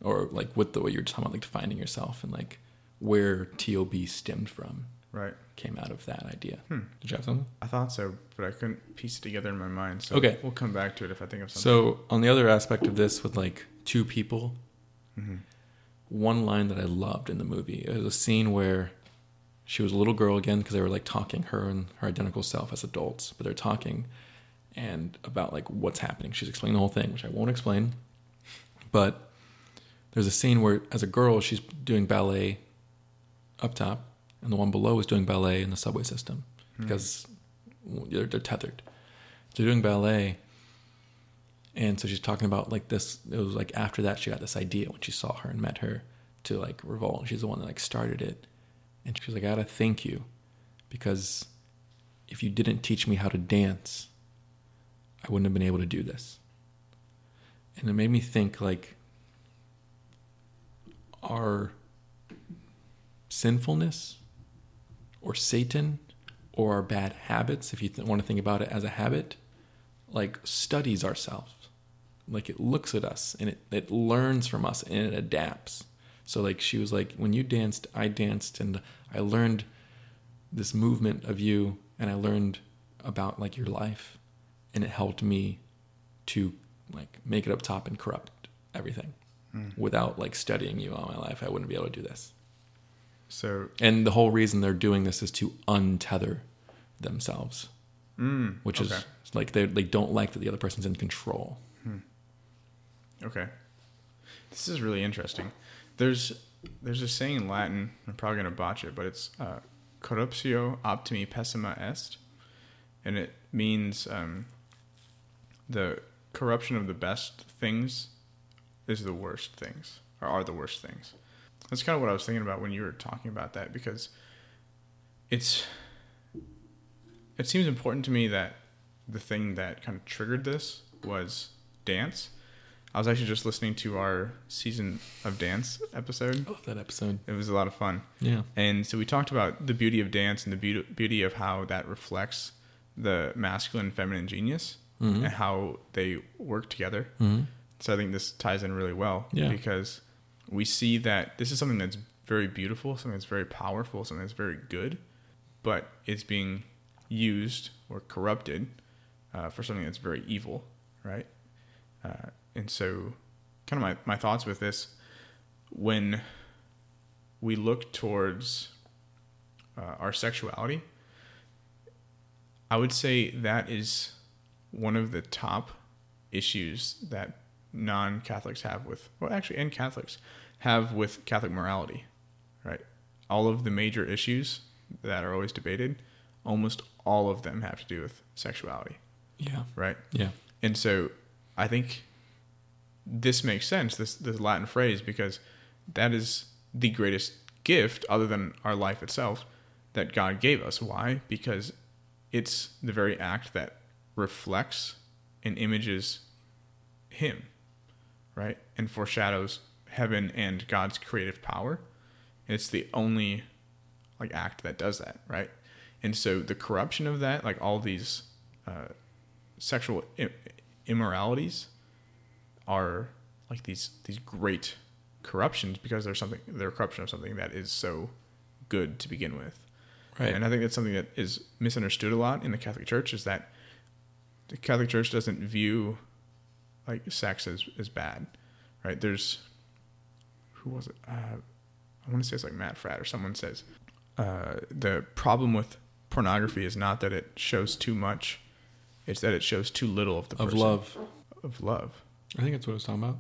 and we don't, we have to like lose, forget all that. Mm-hmm. I kind of saw that, that message a little bit in this movie too. Or like with the way you were talking about, like defining yourself and like where TOB stemmed from Right. came out of that idea. Hmm. Did you have something? I thought so, but I couldn't piece it together in my mind. So Okay. we'll come back to it if I think of something. So on the other aspect of this, with like two people, Mhm. one line that I loved in the movie it was a scene where she was a little girl again because they were like talking her and her identical self as adults, but they're talking and about like what's happening. She's explaining the whole thing, which I won't explain. But there's a scene where, as a girl, she's doing ballet up top, and the one below is doing ballet in the subway system because they're, they're tethered. They're doing ballet, and so she's talking about like this. It was like after that she got this idea when she saw her and met her to like revolt. She's the one that like started it, and she was like, "I gotta thank you because if you didn't teach me how to dance, I wouldn't have been able to do this." And it made me think like our sinfulness or Satan or our bad habits, if you th- want to think about it as a habit, like studies ourselves. Like it looks at us and it, it learns from us and it adapts. So like she was like, when you danced, I danced and I learned this movement of you and I learned about like your life and it helped me to like make it up top and corrupt everything. Without like studying you all my life, I wouldn't be able to do this. So, And the whole reason they're doing this is to untether themselves, mm, which okay. is like they they don't like that the other person's in control. Okay. This is really interesting. There's there's a saying in Latin. I'm probably gonna botch it, but it's uh, "corruptio optimi pessima est," and it means um, the corruption of the best things is the worst things, or are the worst things. That's kind of what I was thinking about when you were talking about that, because it's it seems important to me that the thing that kind of triggered this was dance. I was actually just listening to our season of dance episode. Oh, that episode. It was a lot of fun. Yeah. And so we talked about the beauty of dance and the beauty, beauty of how that reflects the masculine and feminine genius Mhm. and how they work together. hmm So I think this ties in really well Yeah. because we see that this is something that's very beautiful, something that's very powerful, something that's very good, but it's being used or corrupted uh, for something that's very evil, right? Uh, and so, kind of my, my thoughts with this when we look towards uh, our sexuality, I would say that is one of the top issues that non Catholics have with, well, actually, and Catholics have with Catholic morality, right? All of the major issues that are always debated, almost all of them have to do with sexuality, Yeah. right? Yeah. And so I think this makes sense, this, this Latin phrase, because that is the greatest gift other than our life itself that God gave us. Why? Because it's the very act that reflects and images Him, right? And foreshadows heaven and God's creative power. It's the only like act that does that, right? And so the corruption of that, like all these uh, sexual immoralities, are like these these great corruptions because they're something they're corruption of something that is so good to begin with. Right. And I think that's something that is misunderstood a lot in the Catholic Church is that the Catholic Church doesn't view like sex is, as bad. Right? There's who was it? Uh, I want to say it's like Matt Fradd or someone says uh, the problem with pornography is not that it shows too much; it's that it shows too little of the person. of love. Of love. I think that's what I was talking about,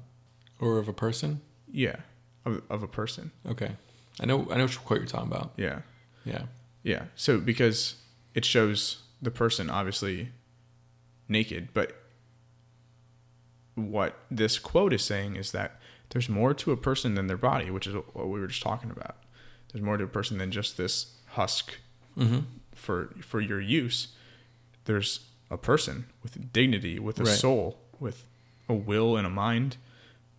or of a person. Yeah, of of a person. Okay, I know I know what you're talking about. Yeah, yeah, yeah. So because it shows the person obviously naked, but what this quote is saying is that there's more to a person than their body, which is what we were just talking about. There's more to a person than just this husk mm-hmm. for for your use. There's a person with dignity, with a right. soul, with a will and a mind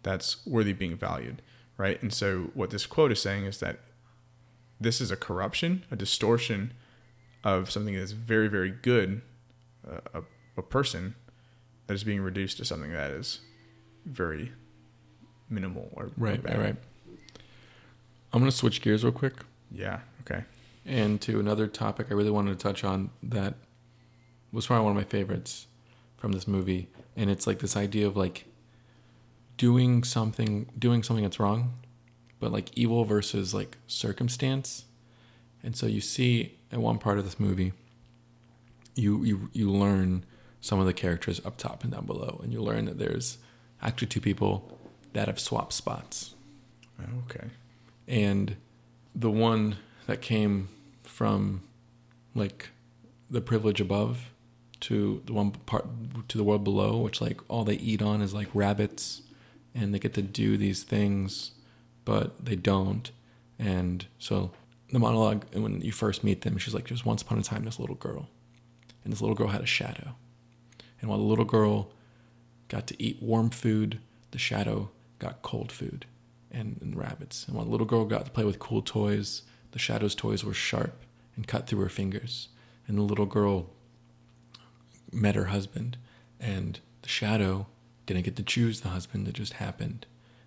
that's worthy of being valued, right? And so what this quote is saying is that this is a corruption, a distortion of something that's very, very good, uh, a, a person that is being reduced to something that is very minimal or right, right, right. I'm gonna switch gears real quick. Yeah. Okay. And to another topic I really wanted to touch on that was probably one of my favorites from this movie, and it's like this idea of like doing something, doing something that's wrong, but like evil versus like circumstance. And so you see in one part of this movie, you you you learn some of the characters up top and down below, and you learn that there's actually two people that have swapped spots. Oh, okay. And the one that came from like the privilege above to the one part to the world below, which like all they eat on is like rabbits, and they get to do these things, but they don't. And so the monologue, when you first meet them, she's like, "Just once upon a time, this little girl, and this little girl had a shadow, and while the little girl got to eat warm food, the shadow got cold food and, and rabbits. And while the little girl got to play with cool toys, the shadow's toys were sharp and cut through her fingers. And the little girl met her husband, and the shadow didn't get to choose the husband, it just happened.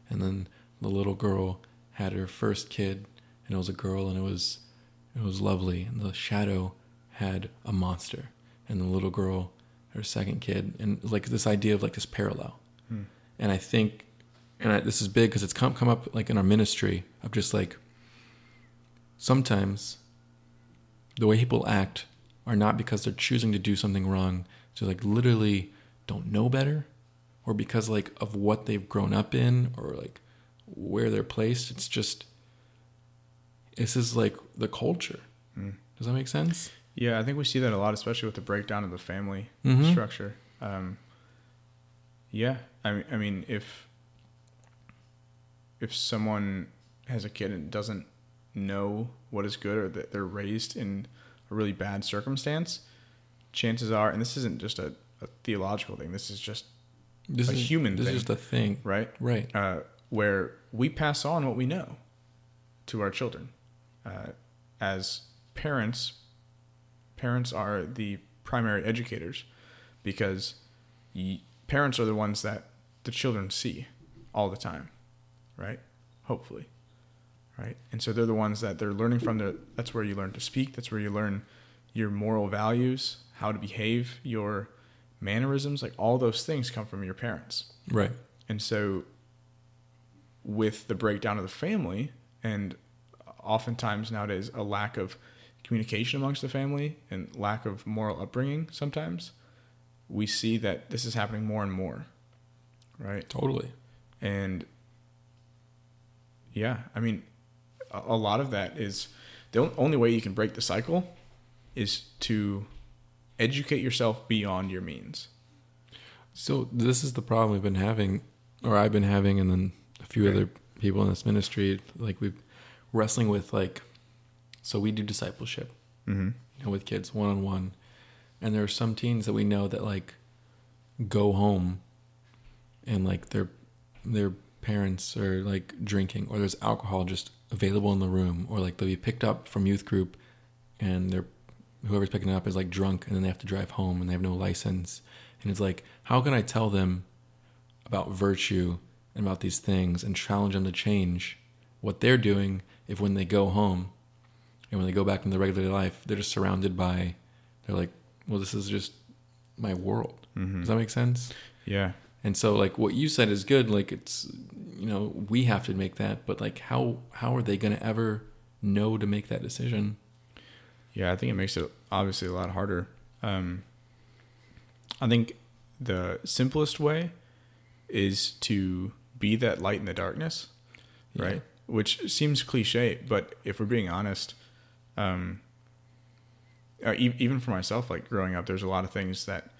And then the little girl had her first kid, and it was a girl, and it was it was lovely. And the shadow had a monster, and the little girl her second kid, and like this idea of like this parallel. Hmm. And I think and I, this is big because it's come come up like in our ministry of just like sometimes the way people act are not because they're choosing to do something wrong, so like literally don't know better, or because like of what they've grown up in or like where they're placed. It's just this is like the culture. Mm. Does that make sense? Yeah, I think we see that a lot, especially with the breakdown of the family mm-hmm. structure. Um, yeah, I, I mean, if if someone has a kid and doesn't know what is good or that they're raised in a really bad circumstance, chances are, and this isn't just a, a theological thing, this is just this a is, human this thing. This is the thing. Right? Right. Uh, where we pass on what we know to our children. Uh, as parents, parents are the primary educators because y- parents are the ones that the children see all the time right? Hopefully, right? And so they're the ones that they're learning from. The, that's where you learn to speak. That's where you learn your moral values, how to behave, your mannerisms. Like all those things come from your parents, right? And so, with the breakdown of the family, and oftentimes nowadays a lack of communication amongst the family and lack of moral upbringing, sometimes we see that this is happening more and more, right? Totally. And yeah, I mean, a, lot of that is the only way you can break the cycle is to educate yourself beyond your means. So this is the problem we've been having, or I've been having, and then a few right. other people in this ministry. Like we've wrestling with like, so we do discipleship, Mm-hmm. you know, with kids one on one, and there are some teens that we know that like go home, and like their their parents are like drinking, or there's alcohol just available in the room, or like they'll be picked up from youth group, and they're whoever's picking them up is like drunk, and then they have to drive home, and they have no license, and it's like, how can I tell them about virtue and about these things and challenge them to change what they're doing if when they go home and when they go back into regular life, they're just surrounded by, they're like, well, this is just my world. Mm-hmm. Does that make sense? Yeah. And so, like what you said is good. Like it's, you know, we have to make that, but like how how are they going to ever know to make that decision? Yeah, I think it makes it obviously a lot harder. Um, I think the simplest way is to be that light in the darkness, Yeah. right? Which seems cliche, but if we're being honest, um, e- even for myself, like growing up, there's a lot of things that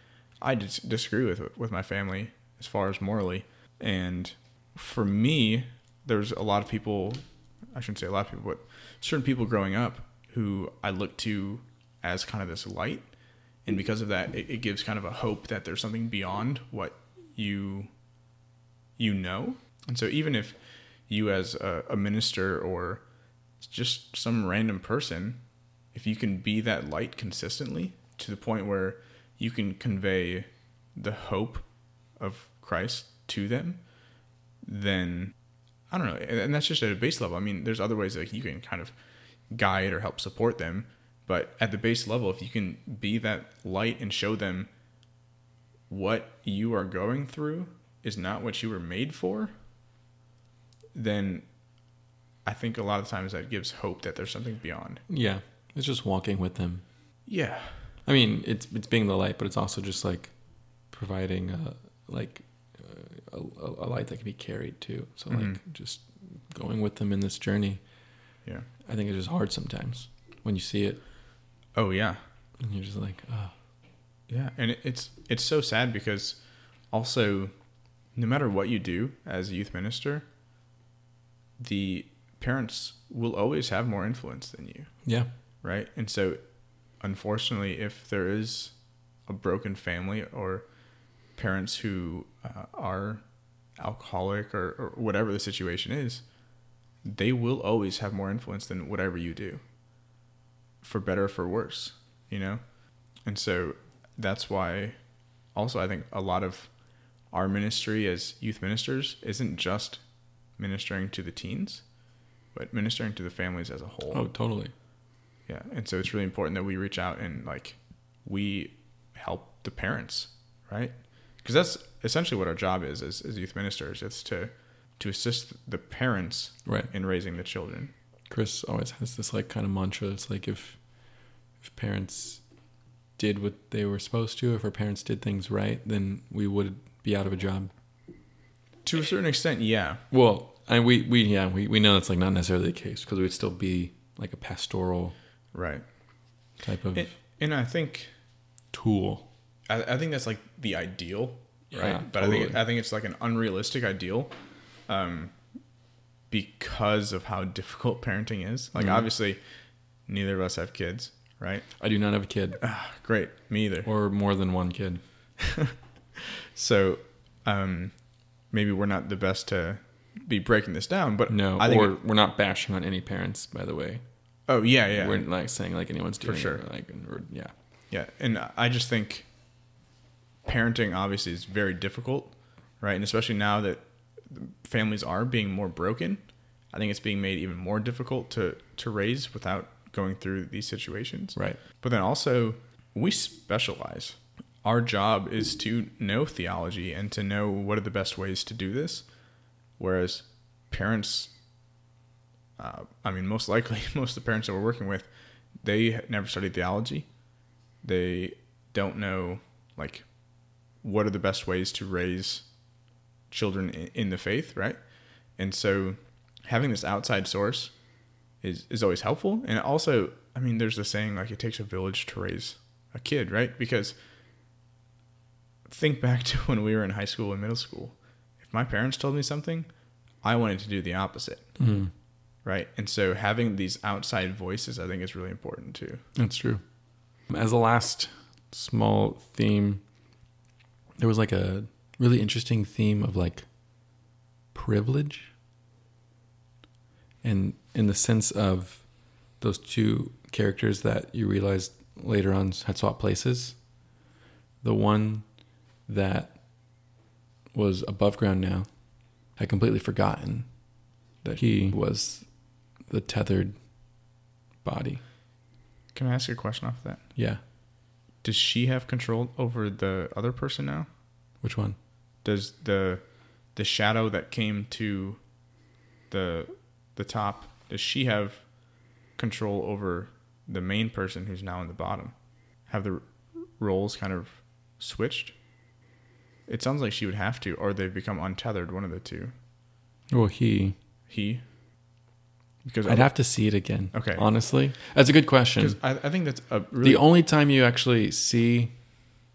I dis- disagree with with my family as far as morally, and for me, there's a lot of people. I shouldn't say a lot of people, but certain people growing up who I look to as kind of this light, and because of that, it, it gives kind of a hope that there's something beyond what you you know. And so even if you as a, a minister or just some random person, if you can be that light consistently to the point where you can convey the hope of Christ to them, then I don't know. And that's just at a base level. I mean, there's other ways that you can kind of guide or help support them. But at the base level, if you can be that light and show them what you are going through is not what you were made for, then I think a lot of times that gives hope that there's something beyond. Yeah, it's just walking with them. Yeah. I mean, it's it's being the light, but it's also just like providing a, like a, a light that can be carried too. So like Mhm. just going with them in this journey. Yeah. I think it's just hard sometimes when you see it Oh yeah. and you're just like, oh, Yeah, and it's it's so sad because also, no matter what you do as a youth minister, the parents will always have more influence than you, yeah, right? And so, unfortunately, if there is a broken family or parents who uh, are alcoholic or, or whatever the situation is, they will always have more influence than whatever you do, for better or for worse, you know? And so that's why also I think a lot of our ministry as youth ministers isn't just ministering to the teens, but ministering to the families as a whole. oh, totally. Yeah. And so it's really important that we reach out and like we help the parents, right? Because that's essentially what our job is as, as youth ministers. It's to to assist the parents Right. in raising the children. Chris always has this like kind of mantra. It's like if if parents did what they were supposed to, if our parents did things right, then we would be out of a job. To a certain extent, yeah. Well, and we we yeah we we know that's like not necessarily the case because we'd still be like a pastoral Right. type of And, and I think tool. I, I think that's like the ideal, right? Yeah, but I think. I think it's like an unrealistic ideal, um, because of how difficult parenting is. Like Mhm. obviously, neither of us have kids, right? I do not have a kid Ah, great, me either. or more than one kid. So, um, maybe we're not the best to be breaking this down, but No, I think. or we're not bashing on any parents, by the way. oh yeah, yeah, We're like saying like anyone's doing For sure. it, like or, yeah. Yeah, and I just think parenting obviously is very difficult, right? And especially now that families are being more broken, I think it's being made even more difficult to to raise without going through these situations. Right. But then also, we specialize. Our job is to know theology and to know what are the best ways to do this. Whereas parents, uh, I mean, most likely, most of the parents that we're working with, they never studied theology. They don't know, like, what are the best ways to raise children in, the faith, right? And so having this outside source is is always helpful and also i mean there's the saying like it takes a village to raise a kid right because think back to when we were in high school and middle school if my parents told me something i wanted to do the opposite Mm. right? And so having these outside voices, I think, is really important too. That's true. As a last small theme, there was like a really interesting theme of like privilege. And in the sense of those two characters that you realized later on had swapped places, the one that was above ground now had completely forgotten that he was the tethered body. Can I ask you a question off of that? Yeah. Does she have control over the other person now? Which one? Does the the shadow that came to the the top, does she have control over the main person who's now in the bottom? Have the roles kind of switched? It sounds like she would have to, or they've become untethered. One of the two. Well, he. He. Because I'd have to see it again. Okay. Honestly, that's a good question. I, I think that's a really The only time you actually see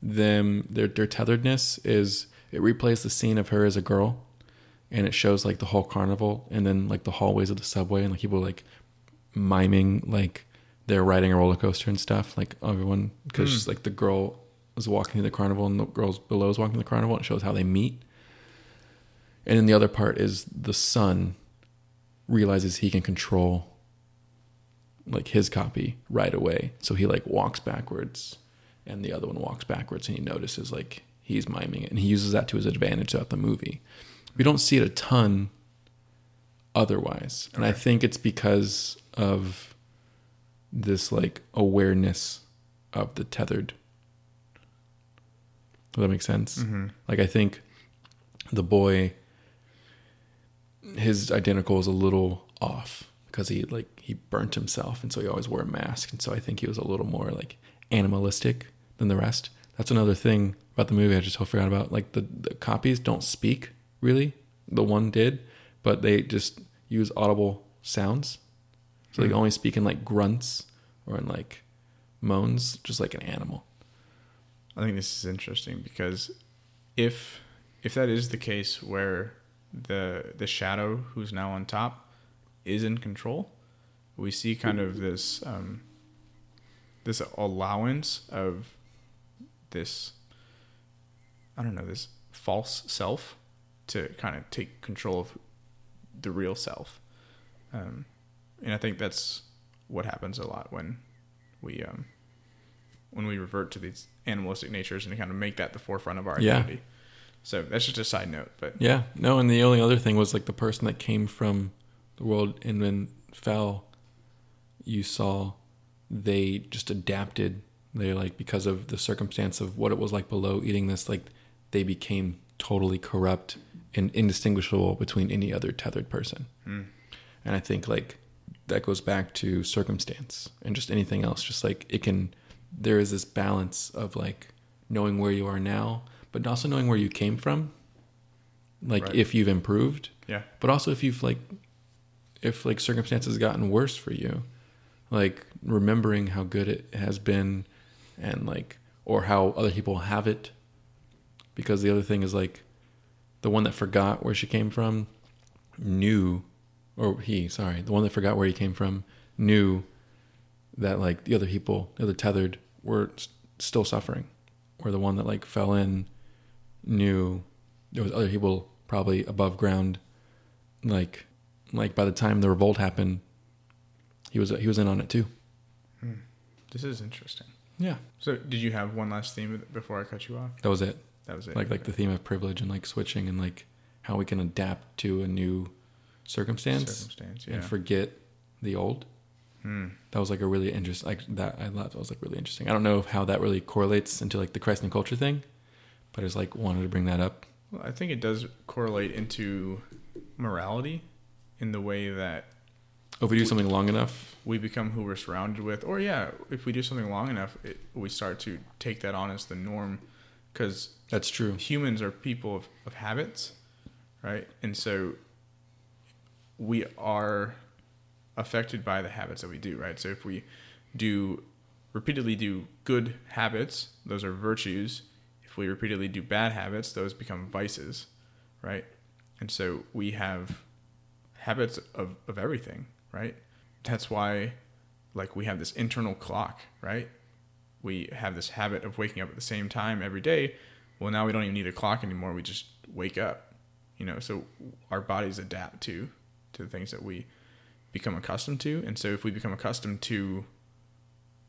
them their their tetheredness is it replays the scene of her as a girl, and it shows like the whole carnival and then like the hallways of the subway and like people like miming like they're riding a roller coaster and stuff. Like everyone because Mm. like the girl is walking through the carnival and the girls below is walking through the carnival. And it shows how they meet. And then the other part is the son realizes he can control like his copy right away. So he like walks backwards and the other one walks backwards and he notices like he's miming it and he uses that to his advantage throughout the movie. We don't see it a ton otherwise. And I think it's because of this like awareness of the tethered. Does that make sense? hmm Like I think the boy his identical is a little off because he like he burnt himself and so he always wore a mask and so I think he was a little more like animalistic than the rest. That's another thing about the movie I just forgot about. Like the, the copies don't speak really. The one did, but they just use audible sounds. So they Hmm. only speak in like grunts or in like moans, just like an animal. I think this is interesting because if if that is the case where the the shadow who's now on top is in control, we see kind of this um, this allowance of this I don't know this false self to kind of take control of the real self, um, and I think that's what happens a lot when we um, when we revert to these animalistic natures and to kind of make that the forefront of our identity. Yeah. So that's just a side note, but Yeah, no, and the only other thing was like the person that came from the world and then fell. You saw they just adapted. They like because of the circumstance of what it was like below eating this, like they became totally corrupt and indistinguishable between any other tethered person. mm, And I think like that goes back to circumstance and just anything else. Just like it can, there is this balance of like knowing where you are now, but also knowing where you came from. Like Right. if you've improved, yeah, but also if you've like, if like circumstances gotten worse for you, like remembering how good it has been and like, or how other people have it. Because the other thing is like, the one that forgot where she came from knew or he sorry the one that forgot where he came from knew that like the other people the other tethered were s- still suffering or the one that like fell in knew there was other people probably above ground like like by the time the revolt happened he was he was in on it too hmm. this is interesting. yeah So did you have one last theme before I cut you off? that was it That was it. like like the theme of privilege and like switching and like how we can adapt to a new circumstance circumstance, yeah. and forget the old That was like a really interesting like that i thought that was like really interesting. I don't know how that really correlates into like the Christ in Culture thing but i just like wanted to bring that up. Well, I think it does correlate into morality in the way that oh, if we do something long enough? we become who we're surrounded with, or yeah, if we do something long enough, it, we start to take that on as the norm, because that's true. humans are people of, of habits, right? And so we are affected by the habits that we do, right? So if we do repeatedly do good habits, those are virtues. If we repeatedly do bad habits, those become vices, right? And so we have habits of, of everything, right? That's why, like, we have this internal clock, right? We have this habit of waking up at the same time every day. Well, now we don't even need a clock anymore. We just wake up, you know. So our bodies adapt to to the things that we become accustomed to, and so if we become accustomed to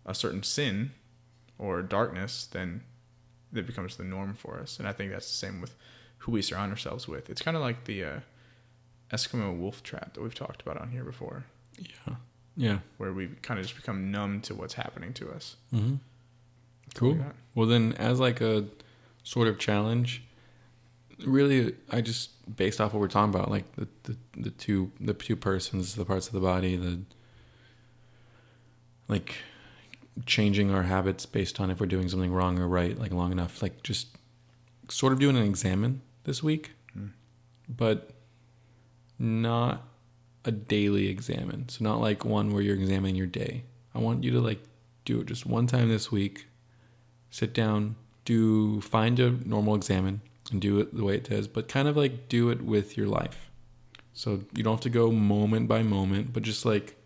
a certain sin or darkness, then that becomes the norm for us. And I think that's the same with who we surround ourselves with. It's kind of like the uh, Eskimo wolf trap that we've talked about on here before, Yeah. Yeah. where we kind of just become numb to what's happening to us. Mm-hmm. That's all we Cool. got. Well, then, as like a sort of challenge, really, I just based off what we're talking about, like the, the the two the two persons, the parts of the body, the like changing our habits based on if we're doing something wrong or right, like long enough, like just sort of doing an examen this week, Hmm. but not a daily examen. So not like one where you're examining your day. I want you to like do it just one time this week. Sit down, do find a normal examen and do it the way it does, but kind of like do it with your life. So you don't have to go moment by moment, but just like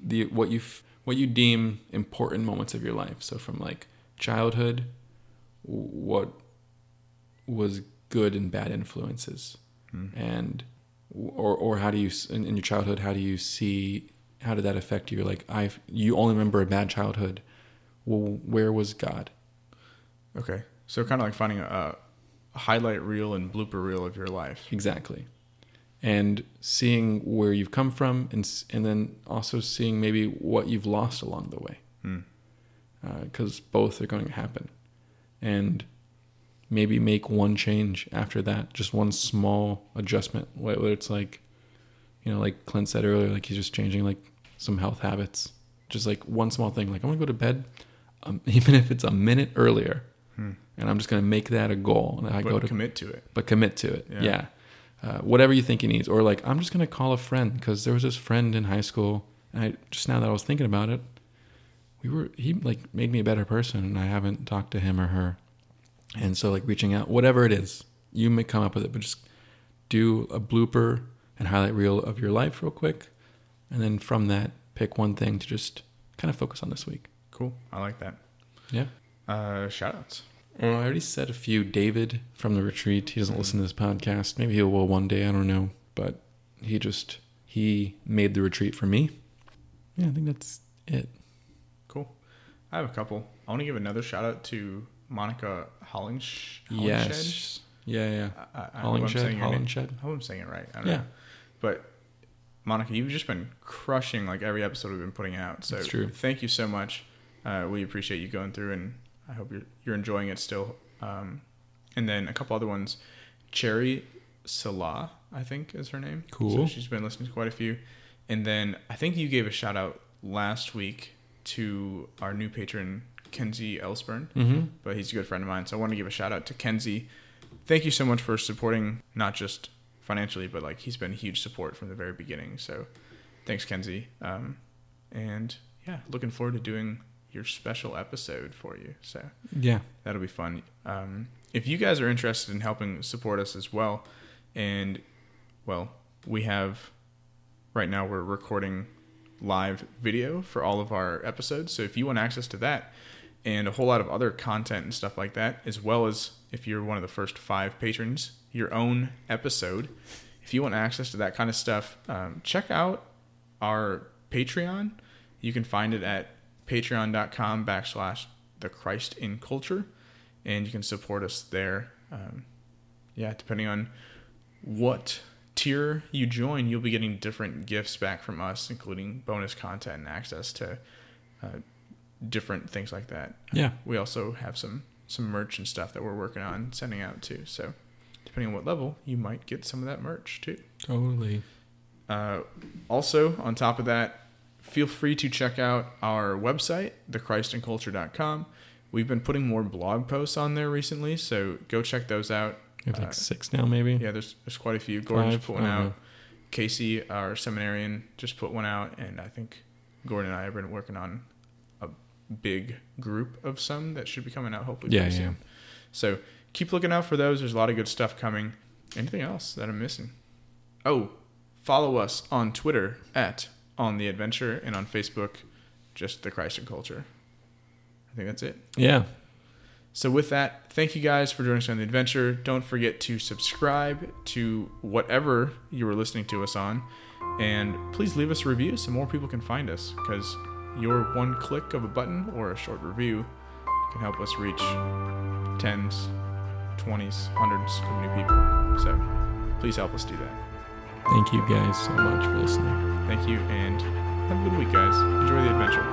the what you what you deem important moments of your life. So from like childhood, what was good and bad influences, Hmm. and or or how do you in, in your childhood how do you see how did that affect you? Like I you only remember a bad childhood. Well, where was God? Okay. So kind of like finding a, a highlight reel and blooper reel of your life. Exactly. And seeing where you've come from, and and then also seeing maybe what you've lost along the way, Hmm. because both are going to happen, and maybe make one change after that, just one small adjustment. Whether it's like, you know, like Clint said earlier, like he's just changing like some health habits, just like one small thing. Like I'm gonna go to bed, um, even if it's a minute earlier, Hmm. and I'm just gonna make that a goal. And I but go to commit to it. but commit to it. Yeah. Yeah. Uh, whatever you think he needs. Or like, I'm just going to call a friend because there was this friend in high school. And I just now that I was thinking about it, we were, he like made me a better person and I haven't talked to him or her. And so like reaching out, whatever it is, you may come up with it, but just do a blooper and highlight reel of your life real quick. And then from that, pick one thing to just kind of focus on this week. Cool. I like that. Yeah. Uh, shout outs. Oh, I already said a few. David from the retreat. He doesn't listen to this podcast. Maybe he will one day. I don't know. But he just he made the retreat for me. Yeah, I think that's it. Cool. I have a couple. I want to give another shout out to Monica Hollings. Hollingshed? Yes. Yeah, yeah. I, I, I hope I'm Hollingshed. Hollingshed. I hope I'm saying it right. I don't Yeah. know. But Monica, you've just been crushing like every episode we've been putting out. So thank you so much. Uh, we appreciate you going through, and I hope you're you're enjoying it still. Um, and then a couple other ones. Cherry Salah, I think is her name. Cool. So she's been listening to quite a few. And then I think you gave a shout out last week to our new patron Kenzie Elsburn Mm-hmm. but he's a good friend of mine. So I want to give a shout out to Kenzie. Thank you so much for supporting, not just financially, but like he's been a huge support from the very beginning. So thanks, Kenzie. Um, and yeah, looking forward to doing your special episode for you. So Yeah. that'll be fun. Um, if you guys are interested in helping support us as well, and well, we have right now we're recording live video for all of our episodes. So if you want access to that and a whole lot of other content and stuff like that, as well as if you're one of the first five patrons, your own episode. If you want access to that kind of stuff, um, check out our Patreon. You can find it at patreon.com backslash the Christ in culture, and you can support us there. Um, yeah, depending on what tier you join, you'll be getting different gifts back from us, including bonus content and access to uh, different things like that. Yeah. We also have some some merch and stuff that we're working on sending out too. So, depending on what level, you might get some of that merch too. Totally. Uh, also, on top of that, feel free to check out our website, thechristinculture.com. We've been putting more blog posts on there recently, so go check those out. We have like Uh, six now, maybe. Yeah, there's there's quite a few. Gordon just Five? put one out. know. Casey, our seminarian, just put one out, and I think Gordon and I have been working on a big group of some that should be coming out hopefully Yeah, yeah. soon. So keep looking out for those. There's a lot of good stuff coming. Anything else that I'm missing? Oh, follow us on Twitter at on the adventure, and on Facebook, just the Christ in Culture. I think that's it. Yeah. So with that, thank you guys for joining us on the adventure. Don't forget to subscribe to whatever you were listening to us on, and please leave us a review so more people can find us. Because your one click of a button or a short review can help us reach tens, twenties, hundreds of new people. So please help us do that. Thank you guys so much for listening. Thank you, and have a good week, guys. Enjoy the adventure.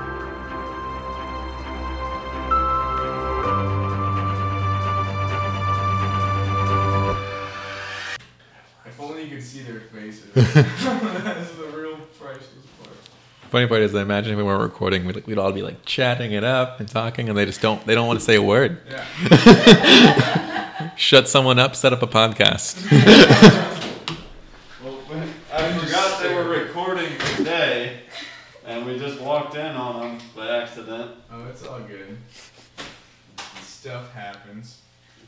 If only you could see their faces. That's the real priceless part. Funny part is, I imagine if we weren't recording, we'd, we'd all be like chatting it up and talking, and they just don't. They don't want to say a word. Yeah. Shut someone up. Set up a podcast. walked in on them by accident. Oh, it's all good. Stuff happens.